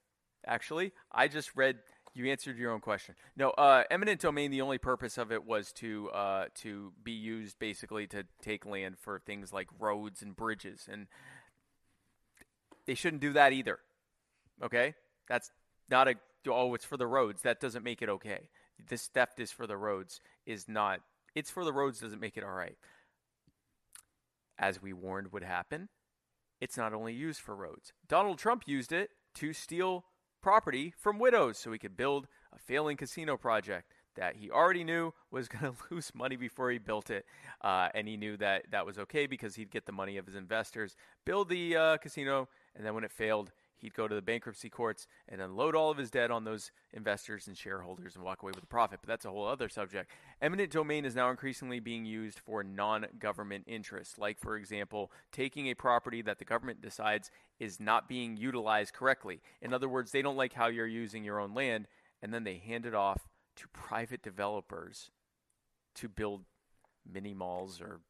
Actually, I just read. You answered your own question. No, uh, eminent domain. The only purpose of it was to uh, to be used basically to take land for things like roads and bridges, and they shouldn't do that either. Okay, that's not a oh, it's for the roads. That doesn't make it okay this theft is for the roads is not it's for the roads doesn't make it all right. As we warned would happen, it's not only used for roads. Donald Trump used it to steal property from widows so he could build a failing casino project that he already knew was going to lose money before he built it. Uh, and he knew that that was okay because he'd get the money of his investors, build the uh, casino, and then when it failed, he'd go to the bankruptcy courts and unload all of his debt on those investors and shareholders and walk away with a profit. But that's a whole other subject. Eminent domain is now increasingly being used for non government interests, like, for example, taking a property that the government decides is not being utilized correctly. In other words, they don't like how you're using your own land, and then they hand it off to private developers to build mini malls or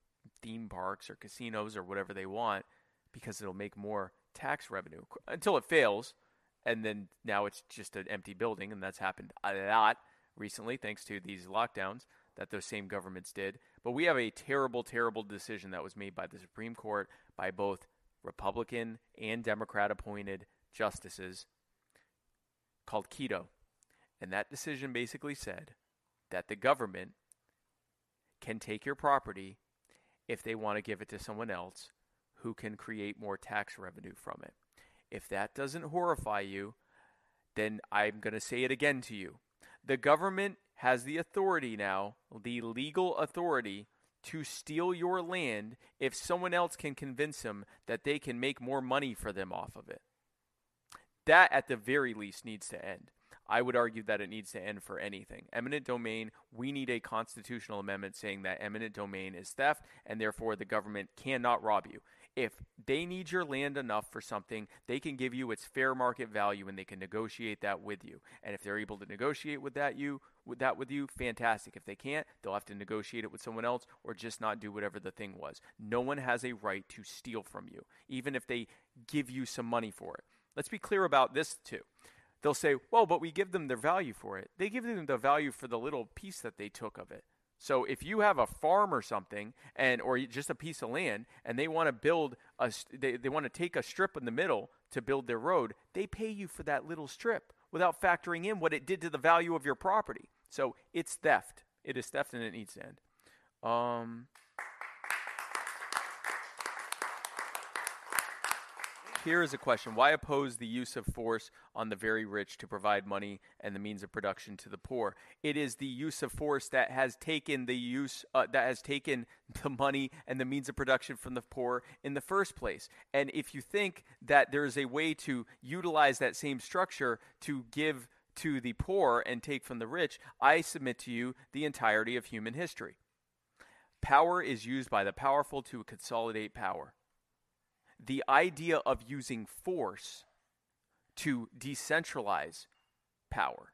theme parks or casinos or whatever they want because it'll make more tax revenue until it fails, and then now it's just an empty building, and that's happened a lot recently thanks to these lockdowns that those same governments did. But we have a terrible, terrible decision that was made by the Supreme Court by both Republican and Democrat appointed justices called Kelo. And that decision basically said that the government can take your property if they want to give it to someone else who can create more tax revenue from it. If that doesn't horrify you, then I'm going to say it again to you. The government has the authority now, the legal authority, to steal your land if someone else can convince them that they can make more money for them off of it. That, at the very least, needs to end. I would argue that it needs to end for anything. Eminent domain, we need a constitutional amendment saying that eminent domain is theft and therefore the government cannot rob you if they need your land enough for something, they can give you its fair market value and they can negotiate that with you. And if they're able to negotiate with that you with that with you, fantastic. If they can't, they'll have to negotiate it with someone else or just not do whatever the thing was. No one has a right to steal from you, even if they give you some money for it. Let's be clear about this too. They'll say, "Well, but we give them their value for it." They give them the value for the little piece that they took of it. So if you have a farm or something, and or just a piece of land, and they want to build a, they, they want to take a strip in the middle to build their road, they pay you for that little strip without factoring in what it did to the value of your property. So it's theft. It is theft, and it needs to end. Um, Here is a question Why oppose the use of force on the very rich to provide money and the means of production to the poor? It is the use of force that has taken the use, uh, that has taken the money and the means of production from the poor in the first place. And if you think that there is a way to utilize that same structure to give to the poor and take from the rich, I submit to you the entirety of human history. Power is used by the powerful to consolidate power the idea of using force to decentralize power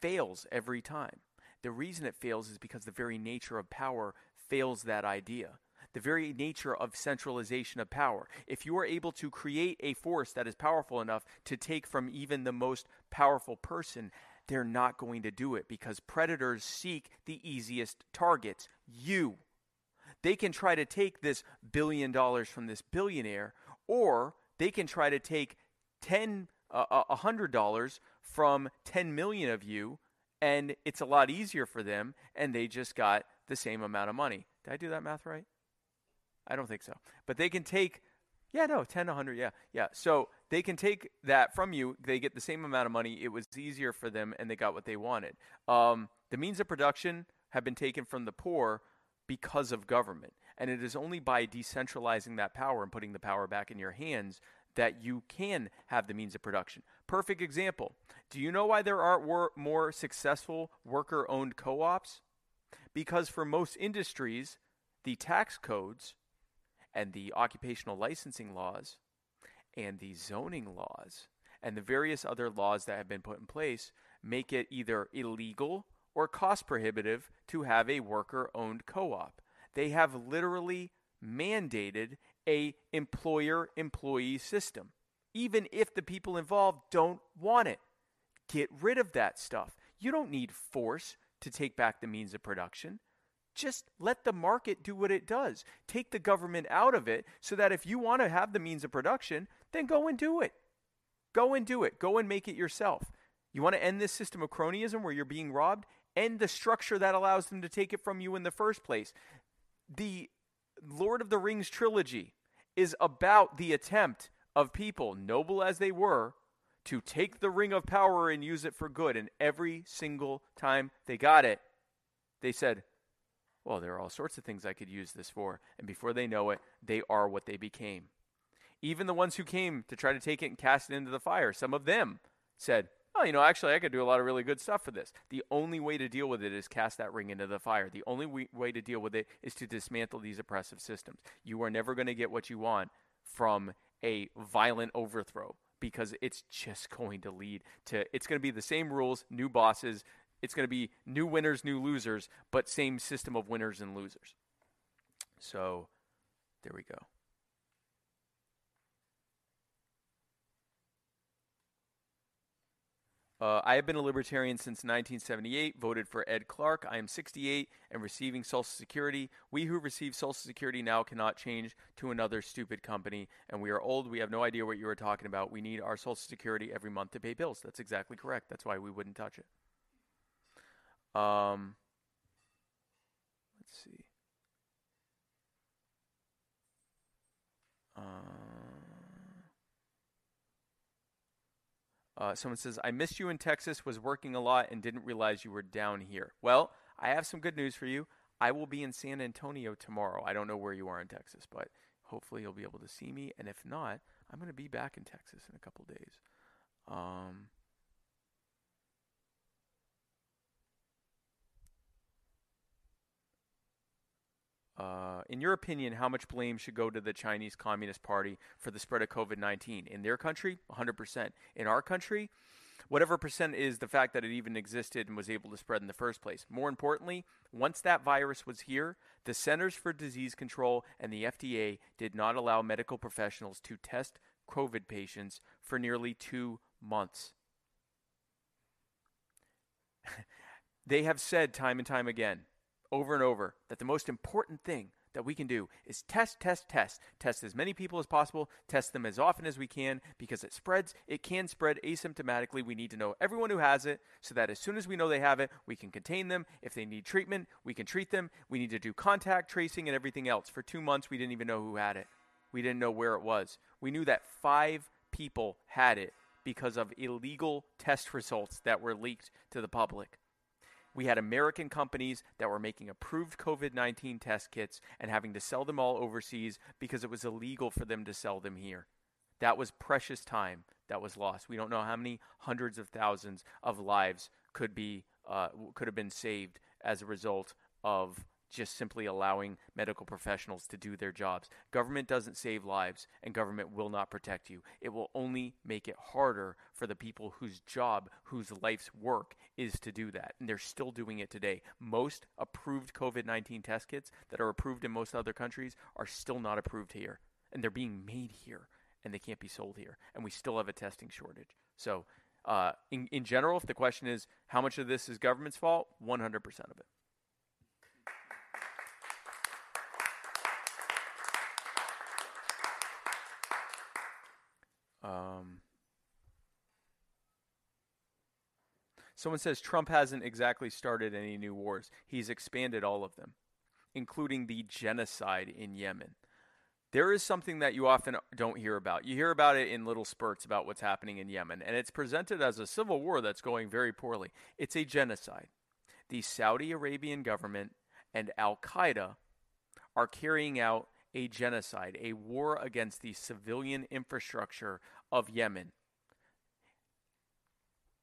fails every time. The reason it fails is because the very nature of power fails that idea. The very nature of centralization of power. If you are able to create a force that is powerful enough to take from even the most powerful person, they're not going to do it because predators seek the easiest targets you. They can try to take this billion dollars from this billionaire, or they can try to take ten a hundred dollars from 10 million of you and it's a lot easier for them and they just got the same amount of money. Did I do that math right? I don't think so. But they can take, yeah, no, 10, 100, yeah, yeah. So they can take that from you. They get the same amount of money. It was easier for them, and they got what they wanted. Um, the means of production have been taken from the poor because of government. And it is only by decentralizing that power and putting the power back in your hands that you can have the means of production. Perfect example. Do you know why there wor- more successful worker owned co ops? Because for most industries, the tax codes and the occupational licensing laws and the zoning laws and the various other laws that have been put in place make it either illegal or cost prohibitive to have a worker owned co op. They have literally mandated a employer employee system even if the people involved don't want it. Get rid of that stuff. You don't need force to take back the means of production. Just let the market do what it does. Take the government out of it so that if you want to have the means of production then go and do it. Go and do it. Go and make it yourself. You want to end this system of cronyism where you're being robbed end the structure that allows them to take it from you in the first place the Lord of the Rings trilogy is about the attempt of people, noble as they were, to take the ring of power and use it for good. And every single time they got it, they said, Well, there are all sorts of things I could use this for. And before they know it, they are what they became. Even the ones who came to try to take it and cast it into the fire, some of them said, oh, you know, actually, I could do a lot of really good stuff for this. The only way to deal with it is cast that ring into the fire. The only way to deal with it is to dismantle these oppressive systems. You are never going to get what you want from a violent overthrow because it's just going to lead to, it's going to be the same rules, new bosses. It's going to be new winners, new losers, but same system of winners and losers. So there we go. Uh, I have been a libertarian since 1978, voted for Ed Clark. I am 68 and receiving Social Security. We who receive Social Security now cannot change to another stupid company, and we are old. We have no idea what you are talking about. We need our Social Security every month to pay bills. That's exactly correct. That's why we wouldn't touch it. Um, let's see. Um, Uh, someone says, I missed you in Texas, was working a lot, and didn't realize you were down here. Well, I have some good news for you. I will be in San Antonio tomorrow. I don't know where you are in Texas, but hopefully you'll be able to see me. And if not, I'm going to be back in Texas in a couple days. Um, Uh, in your opinion, how much blame should go to the Chinese Communist Party for the spread of COVID 19? In their country, 100%. In our country, whatever percent is the fact that it even existed and was able to spread in the first place. More importantly, once that virus was here, the Centers for Disease Control and the FDA did not allow medical professionals to test COVID patients for nearly two months. they have said time and time again over and over that the most important thing that we can do is test, test, test. Test as many people as possible, test them as often as we can because it spreads. It can spread asymptomatically. We need to know everyone who has it so that as soon as we know they have it, we can contain them. If they need treatment, we can treat them. We need to do contact tracing and everything else. For two months, we didn't even know who had it, we didn't know where it was. We knew that five people had it because of illegal test results that were leaked to the public we had American companies that were making approved COVID 19 test kits and having to sell them all overseas because it was illegal for them to sell them here. That was precious time that was lost. We don't know how many hundreds of thousands of lives could be uh, could have been saved as a result of just simply allowing medical professionals to do their jobs. Government doesn't save lives, and government will not protect you. It will only make it harder for the people whose job, whose life's work is to do that. And they're still doing it today. Most approved COVID 19 test kits that are approved in most other countries are still not approved here. And they're being made here, and they can't be sold here. And we still have a testing shortage. So, uh, in, in general, if the question is how much of this is government's fault, 100% of it. Um, someone says Trump hasn't exactly started any new wars. He's expanded all of them, including the genocide in Yemen. There is something that you often don't hear about. You hear about it in little spurts about what's happening in Yemen, and it's presented as a civil war that's going very poorly. It's a genocide. The Saudi Arabian government and Al Qaeda are carrying out a genocide, a war against the civilian infrastructure of Yemen.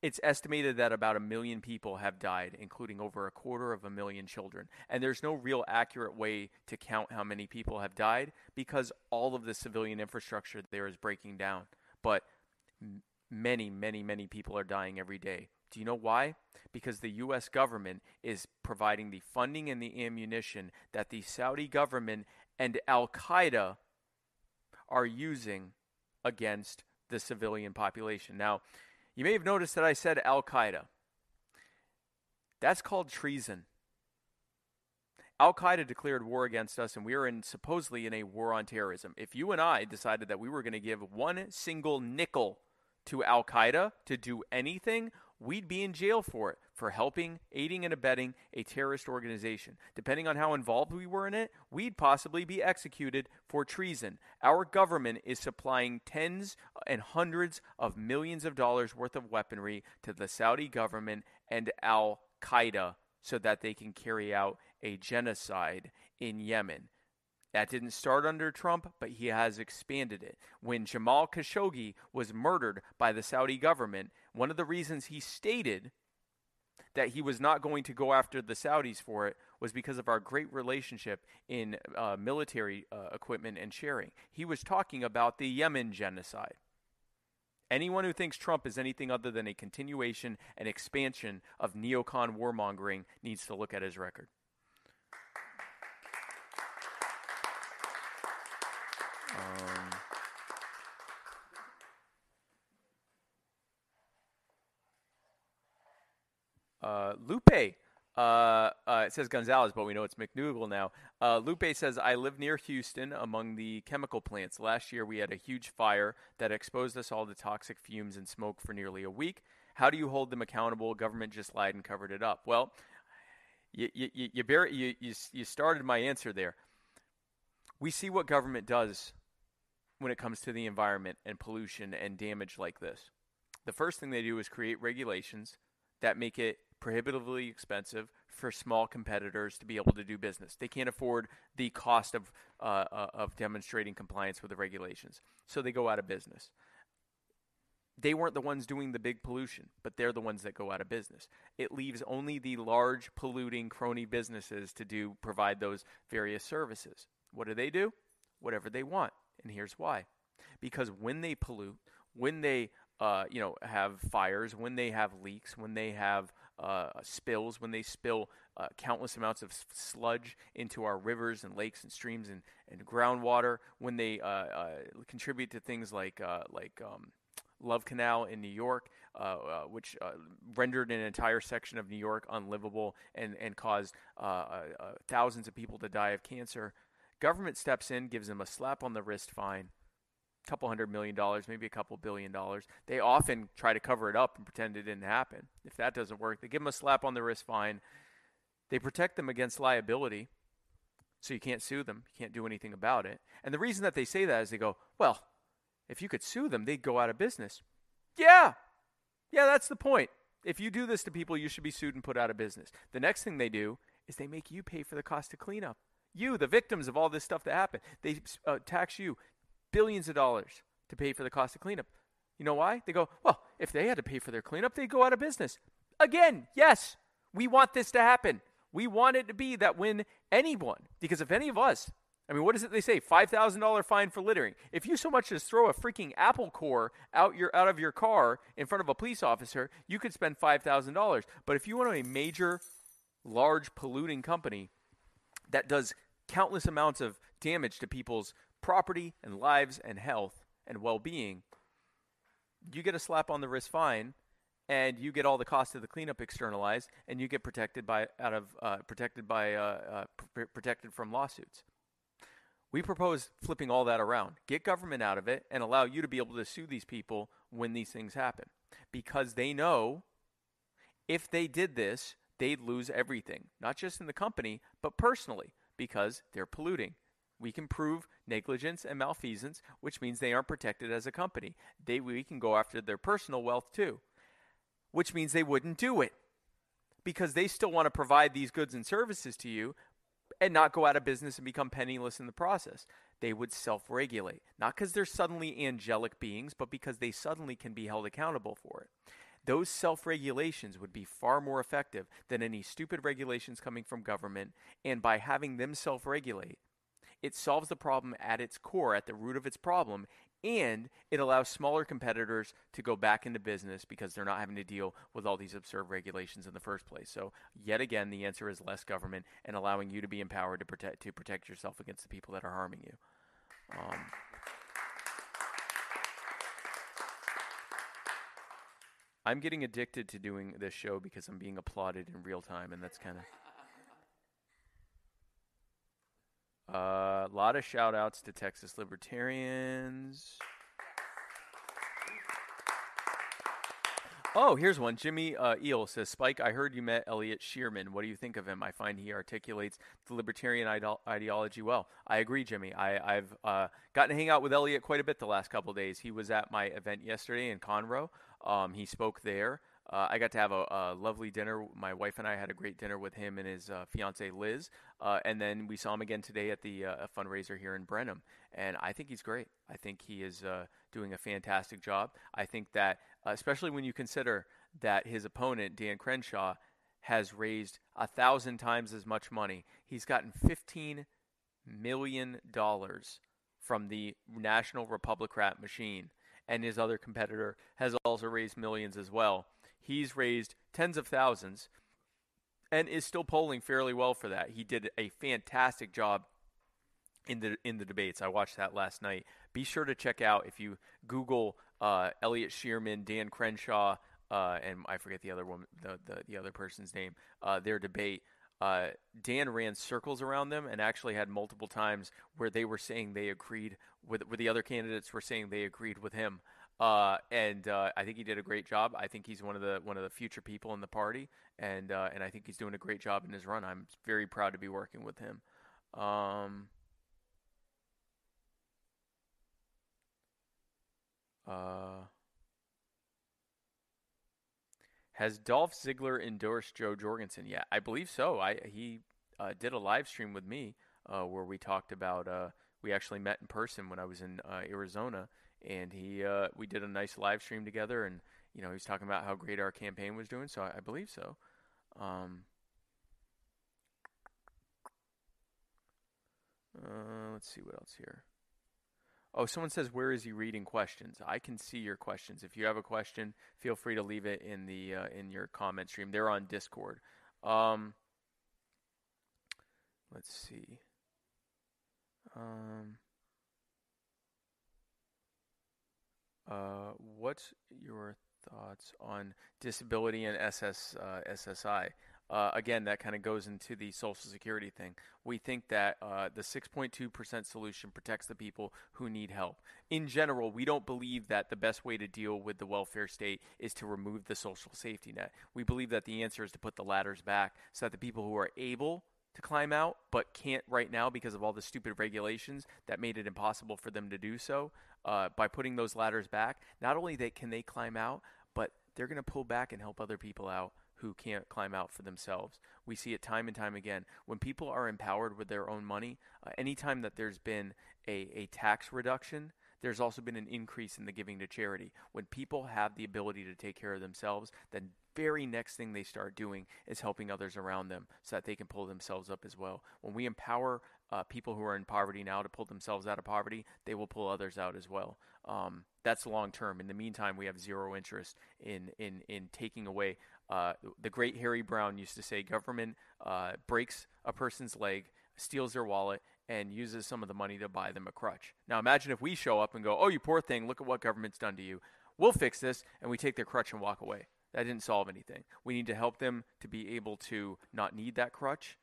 It's estimated that about a million people have died, including over a quarter of a million children. And there's no real accurate way to count how many people have died because all of the civilian infrastructure there is breaking down. But many, many, many people are dying every day. Do you know why? Because the U.S. government is providing the funding and the ammunition that the Saudi government and Al Qaeda are using against the civilian population. Now, you may have noticed that I said Al Qaeda. That's called treason. Al Qaeda declared war against us, and we are in supposedly in a war on terrorism. If you and I decided that we were going to give one single nickel to Al Qaeda to do anything, we'd be in jail for it, for helping, aiding, and abetting a terrorist organization. Depending on how involved we were in it, we'd possibly be executed for treason. Our government is supplying tens and hundreds of millions of dollars worth of weaponry to the Saudi government and Al Qaeda so that they can carry out a genocide in Yemen. That didn't start under Trump, but he has expanded it. When Jamal Khashoggi was murdered by the Saudi government, one of the reasons he stated that he was not going to go after the Saudis for it was because of our great relationship in uh, military uh, equipment and sharing. He was talking about the Yemen genocide. Anyone who thinks Trump is anything other than a continuation and expansion of neocon warmongering needs to look at his record. Um, uh, Lupe. Uh, uh, it says Gonzalez, but we know it's McNougal now. Uh, Lupe says, I live near Houston among the chemical plants. Last year, we had a huge fire that exposed us all to toxic fumes and smoke for nearly a week. How do you hold them accountable? Government just lied and covered it up. Well, you, you, you, you, you, you started my answer there. We see what government does when it comes to the environment and pollution and damage like this. The first thing they do is create regulations that make it prohibitively expensive for small competitors to be able to do business. They can't afford the cost of uh, uh, of demonstrating compliance with the regulations, so they go out of business. They weren't the ones doing the big pollution, but they're the ones that go out of business. It leaves only the large polluting crony businesses to do provide those various services. What do they do? Whatever they want, and here's why: because when they pollute, when they uh, you know have fires, when they have leaks, when they have uh, spills, when they spill uh, countless amounts of sludge into our rivers and lakes and streams and, and groundwater, when they uh, uh contribute to things like uh, like um, Love Canal in New York, uh, which rendered an entire section of New York unlivable and and caused thousands of people to die of cancer. Government steps in, gives them a slap on the wrist fine couple hundred million dollars, maybe a couple billion dollars. They often try to cover it up and pretend it didn't happen. If that doesn't work, they give them a slap on the wrist fine. They protect them against liability, so you can't sue them. You can't do anything about it. And the reason that they say that is they go, well, if you could sue them, they'd go out of business. Yeah, yeah, that's the point. If you do this to people, you should be sued and put out of business. The next thing they do is they make you pay for the cost of cleanup. You, the victims of all this stuff that happened, they uh, tax you billions of dollars to pay for the cost of cleanup. You know why? They go, well, if they had to pay for their cleanup, they'd go out of business. Again, yes, we want this to happen. We want it to be that when anyone, because if any of us, I mean, what is it they say? Five thousand dollar fine for littering. If you so much as throw a freaking apple core out your out of your car in front of a police officer, you could spend five thousand dollars. But if you want a major, large polluting company that does countless amounts of damage to people's property and lives and health and well-being, you get a slap on the wrist fine, and you get all the cost of the cleanup externalized, and you get protected by out of uh, protected by uh, uh, pr- protected from lawsuits. We propose flipping all that around, get government out of it, and allow you to be able to sue these people when these things happen, because they know If they did this, they'd lose everything, not just in the company, but personally, because they're polluting. We can prove negligence and malfeasance, which means they aren't protected as a company. They, we can go after their personal wealth too, which means they wouldn't do it because they still want to provide these goods and services to you and not go out of business and become penniless in the process. They would self regulate, not because they're suddenly angelic beings, but because they suddenly can be held accountable for it. Those self regulations would be far more effective than any stupid regulations coming from government, and by having them self regulate, it solves the problem at its core, at the root of its problem, and it allows smaller competitors to go back into business because they're not having to deal with all these absurd regulations in the first place. So, yet again, the answer is less government and allowing you to be empowered to protect to protect yourself against the people that are harming you. Um, I'm getting addicted to doing this show because I'm being applauded in real time, and that's kind of. A lot of shout outs to Texas libertarians. Oh, here's one. Jimmy uh, Eel says, Spike, I heard you met Elliott Scheirman. What do you think of him? I find he articulates the libertarian ide- ideology well. I agree, Jimmy. I, have uh, gotten to hang out with Elliott quite a bit the last couple days. He was at my event yesterday in Conroe. Um, he spoke there. Uh, I got to have a, a, lovely dinner. My wife and I had a great dinner with him and his uh, fiancee Liz, uh, and then we saw him again today at the uh, fundraiser here in Brenham. And I think he's great. I think he is uh, doing a fantastic job. I think that, especially when you consider that his opponent Dan Crenshaw has raised a thousand times as much money. He's gotten fifteen million dollars from the National Republican machine, and his other competitor has also raised millions as well. He's raised tens of thousands and is still polling fairly well for that. He did a fantastic job in the in the debates. I watched that last night. Be sure to check out if you Google uh, Elliott Scheirman, Dan Crenshaw, uh, and I forget the other one, the the, the other person's name. Uh, their debate. Uh, Dan ran circles around them and actually had multiple times where they were saying they agreed with, where the other candidates were saying they agreed with him. Uh, and uh, I think he did a great job. I think he's one of the one of the future people in the party, and uh, and I think he's doing a great job in his run. I'm very proud to be working with him. Um, uh, has Dolph Ziggler endorsed Jo Jorgensen yet? I believe so. I he uh, did a live stream with me uh, where we talked about. we actually met in person when I was in Arizona and he uh, we did a nice live stream together, and you know he was talking about how great our campaign was doing. So I, I believe so. Um, uh, let's see what else here. Oh, someone says, "Where is he reading questions?" I can see your questions. If you have a question, feel free to leave it in the uh, in your comment stream. They're on Discord. Um, let's see. Um, Uh, what's your thoughts on disability and SS, uh, SSI? Uh, again, that kind of goes into the Social Security thing. We think that uh, the 6.2% solution protects the people who need help. In general, we don't believe that the best way to deal with the welfare state is to remove the social safety net. We believe that the answer is to put the ladders back so that the people who are able to climb out but can't right now because of all the stupid regulations that made it impossible for them to do so uh, by putting those ladders back. Not only they can they climb out but they're going to pull back and help other people out who can't climb out for themselves. We see it time and time again. When people are empowered with their own money uh, anytime that there's been a, a tax reduction there's also been an increase in the giving to charity. When people have the ability to take care of themselves, then very next thing they start doing is helping others around them so that they can pull themselves up as well. When we empower uh, people who are in poverty now to pull themselves out of poverty, they will pull others out as well. Um, that's long term. In the meantime, we have zero interest in in in taking away. Uh, the great Harry Browne used to say, "Government uh, breaks a person's leg, steals their wallet, and uses some of the money to buy them a crutch." Now, imagine if we show up and go, "Oh, you poor thing! Look at what government's done to you. We'll fix this," and we take their crutch and walk away. That didn't solve anything. We need to help them to be able to not need that crutch,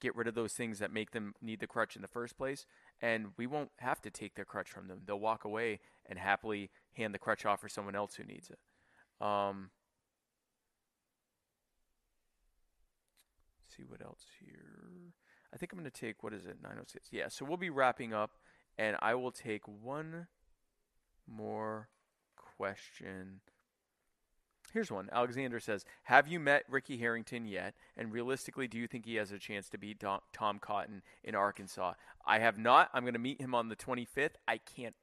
get rid of those things that make them need the crutch in the first place, and we won't have to take their crutch from them. They'll walk away and happily hand the crutch off for someone else who needs it. Um, see what else here. I think I'm going to take what is it 906. Yeah, so we'll be wrapping up and I will take one more question. Here's one. Alexander says, "Have you met Ricky Harrington yet? And realistically, do you think he has a chance to beat Tom, Cotton in Arkansas?" I have not. I'm going to meet him on the 25th. I can't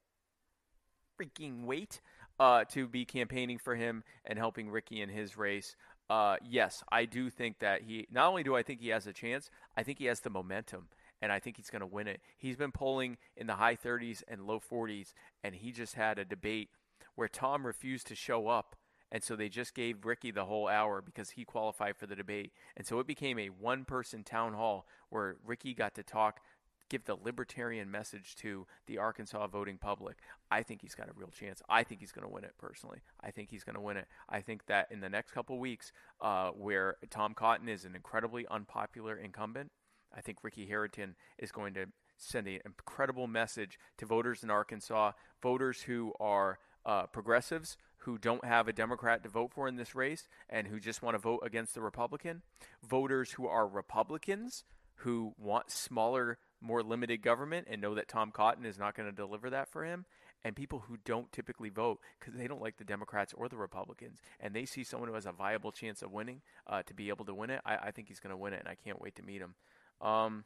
freaking wait uh, to be campaigning for him and helping Ricky in his race. Uh, yes, I do think that he. Not only do I think he has a chance, I think he has the momentum, and I think he's going to win it. He's been polling in the high 30s and low 40s, and he just had a debate where Tom refused to show up. And so they just gave Ricky the whole hour because he qualified for the debate. And so it became a one person town hall where Ricky got to talk give the libertarian message to the Arkansas voting public. I think he's got a real chance. I think he's going to win it personally. I think he's going to win it. I think that in the next couple weeks, uh, where Tom Cotton is an incredibly unpopular incumbent, I think Ricky Harrington is going to send an incredible message to voters in Arkansas, voters who are uh, progressives, who don't have a Democrat to vote for in this race and who just want to vote against the Republican, voters who are Republicans who want smaller more limited government and know that Tom Cotton is not going to deliver that for him, and people who don't typically vote because they don't like the Democrats or the Republicans, and they see someone who has a viable chance of winning uh, to be able to win it, I, I think he's going to win it, and I can't wait to meet him. Um,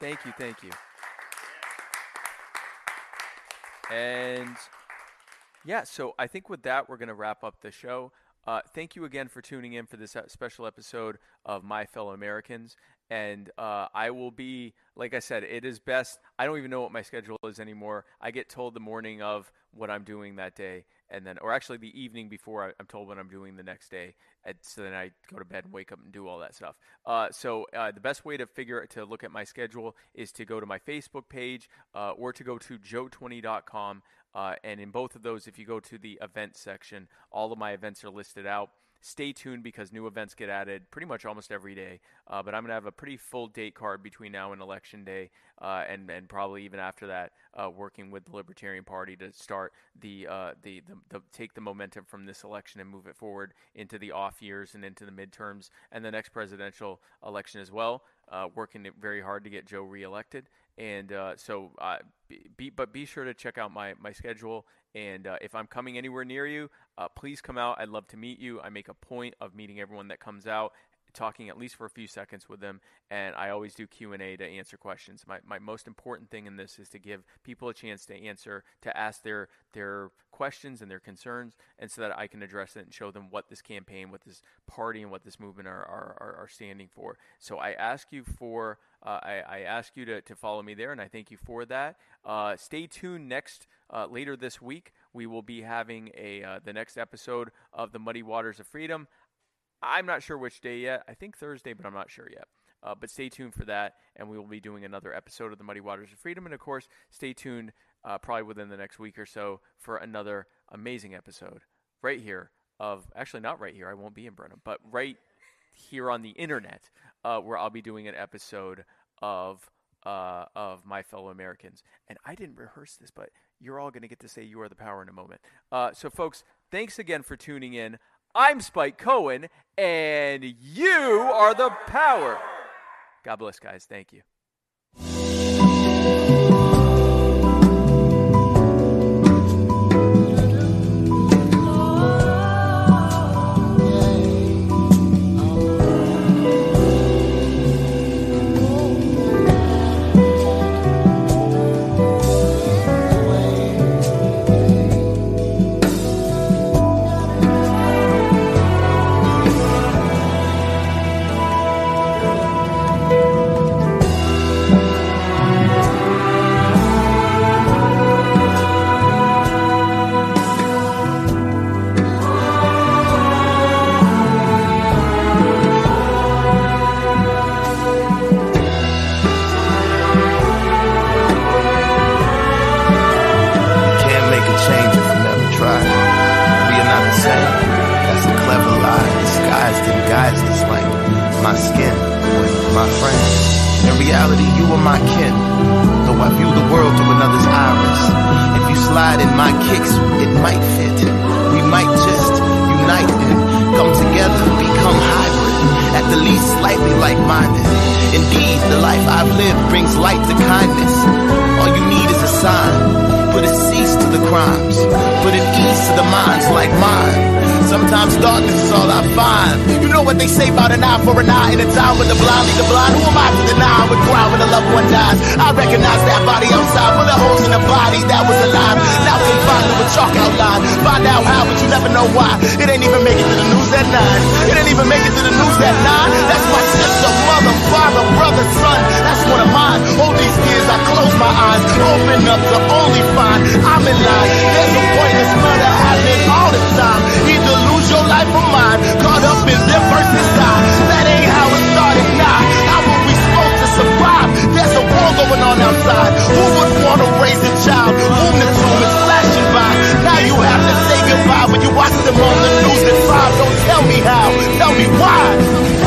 thank you, thank you. And yeah, so I think with that, we're going to wrap up the show. Uh, thank you again for tuning in for this uh, special episode of My Fellow Americans and uh, I will be like I said. It is best. I don't even know what my schedule is anymore. I get told the morning of what I'm doing that day, and then, or actually the evening before, I, am told what I'm doing the next day. And so then I go to bed and wake up and do all that stuff. Uh, so uh, the best way to figure to look at my schedule is to go to my Facebook page uh, or to go to jo20.com. Uh, and in both of those, if you go to the events section, all of my events are listed out stay tuned because new events get added pretty much almost every day. Uh, but I'm going to have a pretty full date card between now and election day, uh, and and probably even after that, uh, working with the Libertarian Party to start the, uh, the, the the take the momentum from this election and move it forward into the off years and into the midterms and the next presidential election as well. Uh, working very hard to get Jo reelected, and uh, so be but be sure to check out my my schedule and uh, if I'm coming anywhere near you, uh, please come out. I'd love to meet you. I make a point of meeting everyone that comes out, talking at least for a few seconds with them, and I always do Q and A to answer questions. My my most important thing in this is to give people a chance to answer, to ask their their questions and their concerns, and so that I can address it and show them what this campaign, what this party, and what this movement are are, are, are standing for. So I ask you for. Uh, I, I, ask you to, to follow me there, and I thank you for that. Uh, stay tuned next uh, later this week, we will be having a uh, the next episode of the Muddy Waters of Freedom. I'm not sure which day yet. I think Thursday, but I'm not sure yet. Uh, but stay tuned for that, and we will be doing another episode of the Muddy Waters of Freedom. And of course, stay tuned uh, probably within the next week or so for another amazing episode right here of actually not right here. I won't be in Brenham, but right here on the internet, uh, where I'll be doing an episode of uh, of my fellow Americans. And I didn't rehearse this, but you're all going to get to say you are the power in a moment. Uh, so, folks, thanks again for tuning in. I'm Spike Cohen, and you are the power. God bless, guys. Thank you. my skin with my friends. In reality, you are my kin, though I view the world through another's iris. If you slide in my kicks, it might fit. We might just unite and come together, become hybrid, at the least slightly like-minded. Indeed, the life I've lived brings light to kindness. All you need is a sign, put a cease to the crimes. Put an ease to the minds like mine. Sometimes darkness is all I find. You know what they say about an eye for an eye in a time when the blind lead the blind. Who am I to deny? I would cry when a loved one dies. I recognize that body outside for the holes in the body that was alive. Now confined to a chalk outline. Find out how, but you never know why. It ain't even make it to the news at nine. It ain't even make it to the news at nine. That's my sister, mother, father, brother, son. That's one of mine. All these years I close my eyes, open up to only find I'm in line. There's a pointless murder happening all the time. Either lose your life or mine, caught up in them versus die. That ain't how it started, nah. How were we supposed to survive? There's a war going on outside. Who would want to raise a child? Whom the tomb is flashing by. Now you have to say goodbye when you watch them on the news at five. Don't tell me how, tell me why.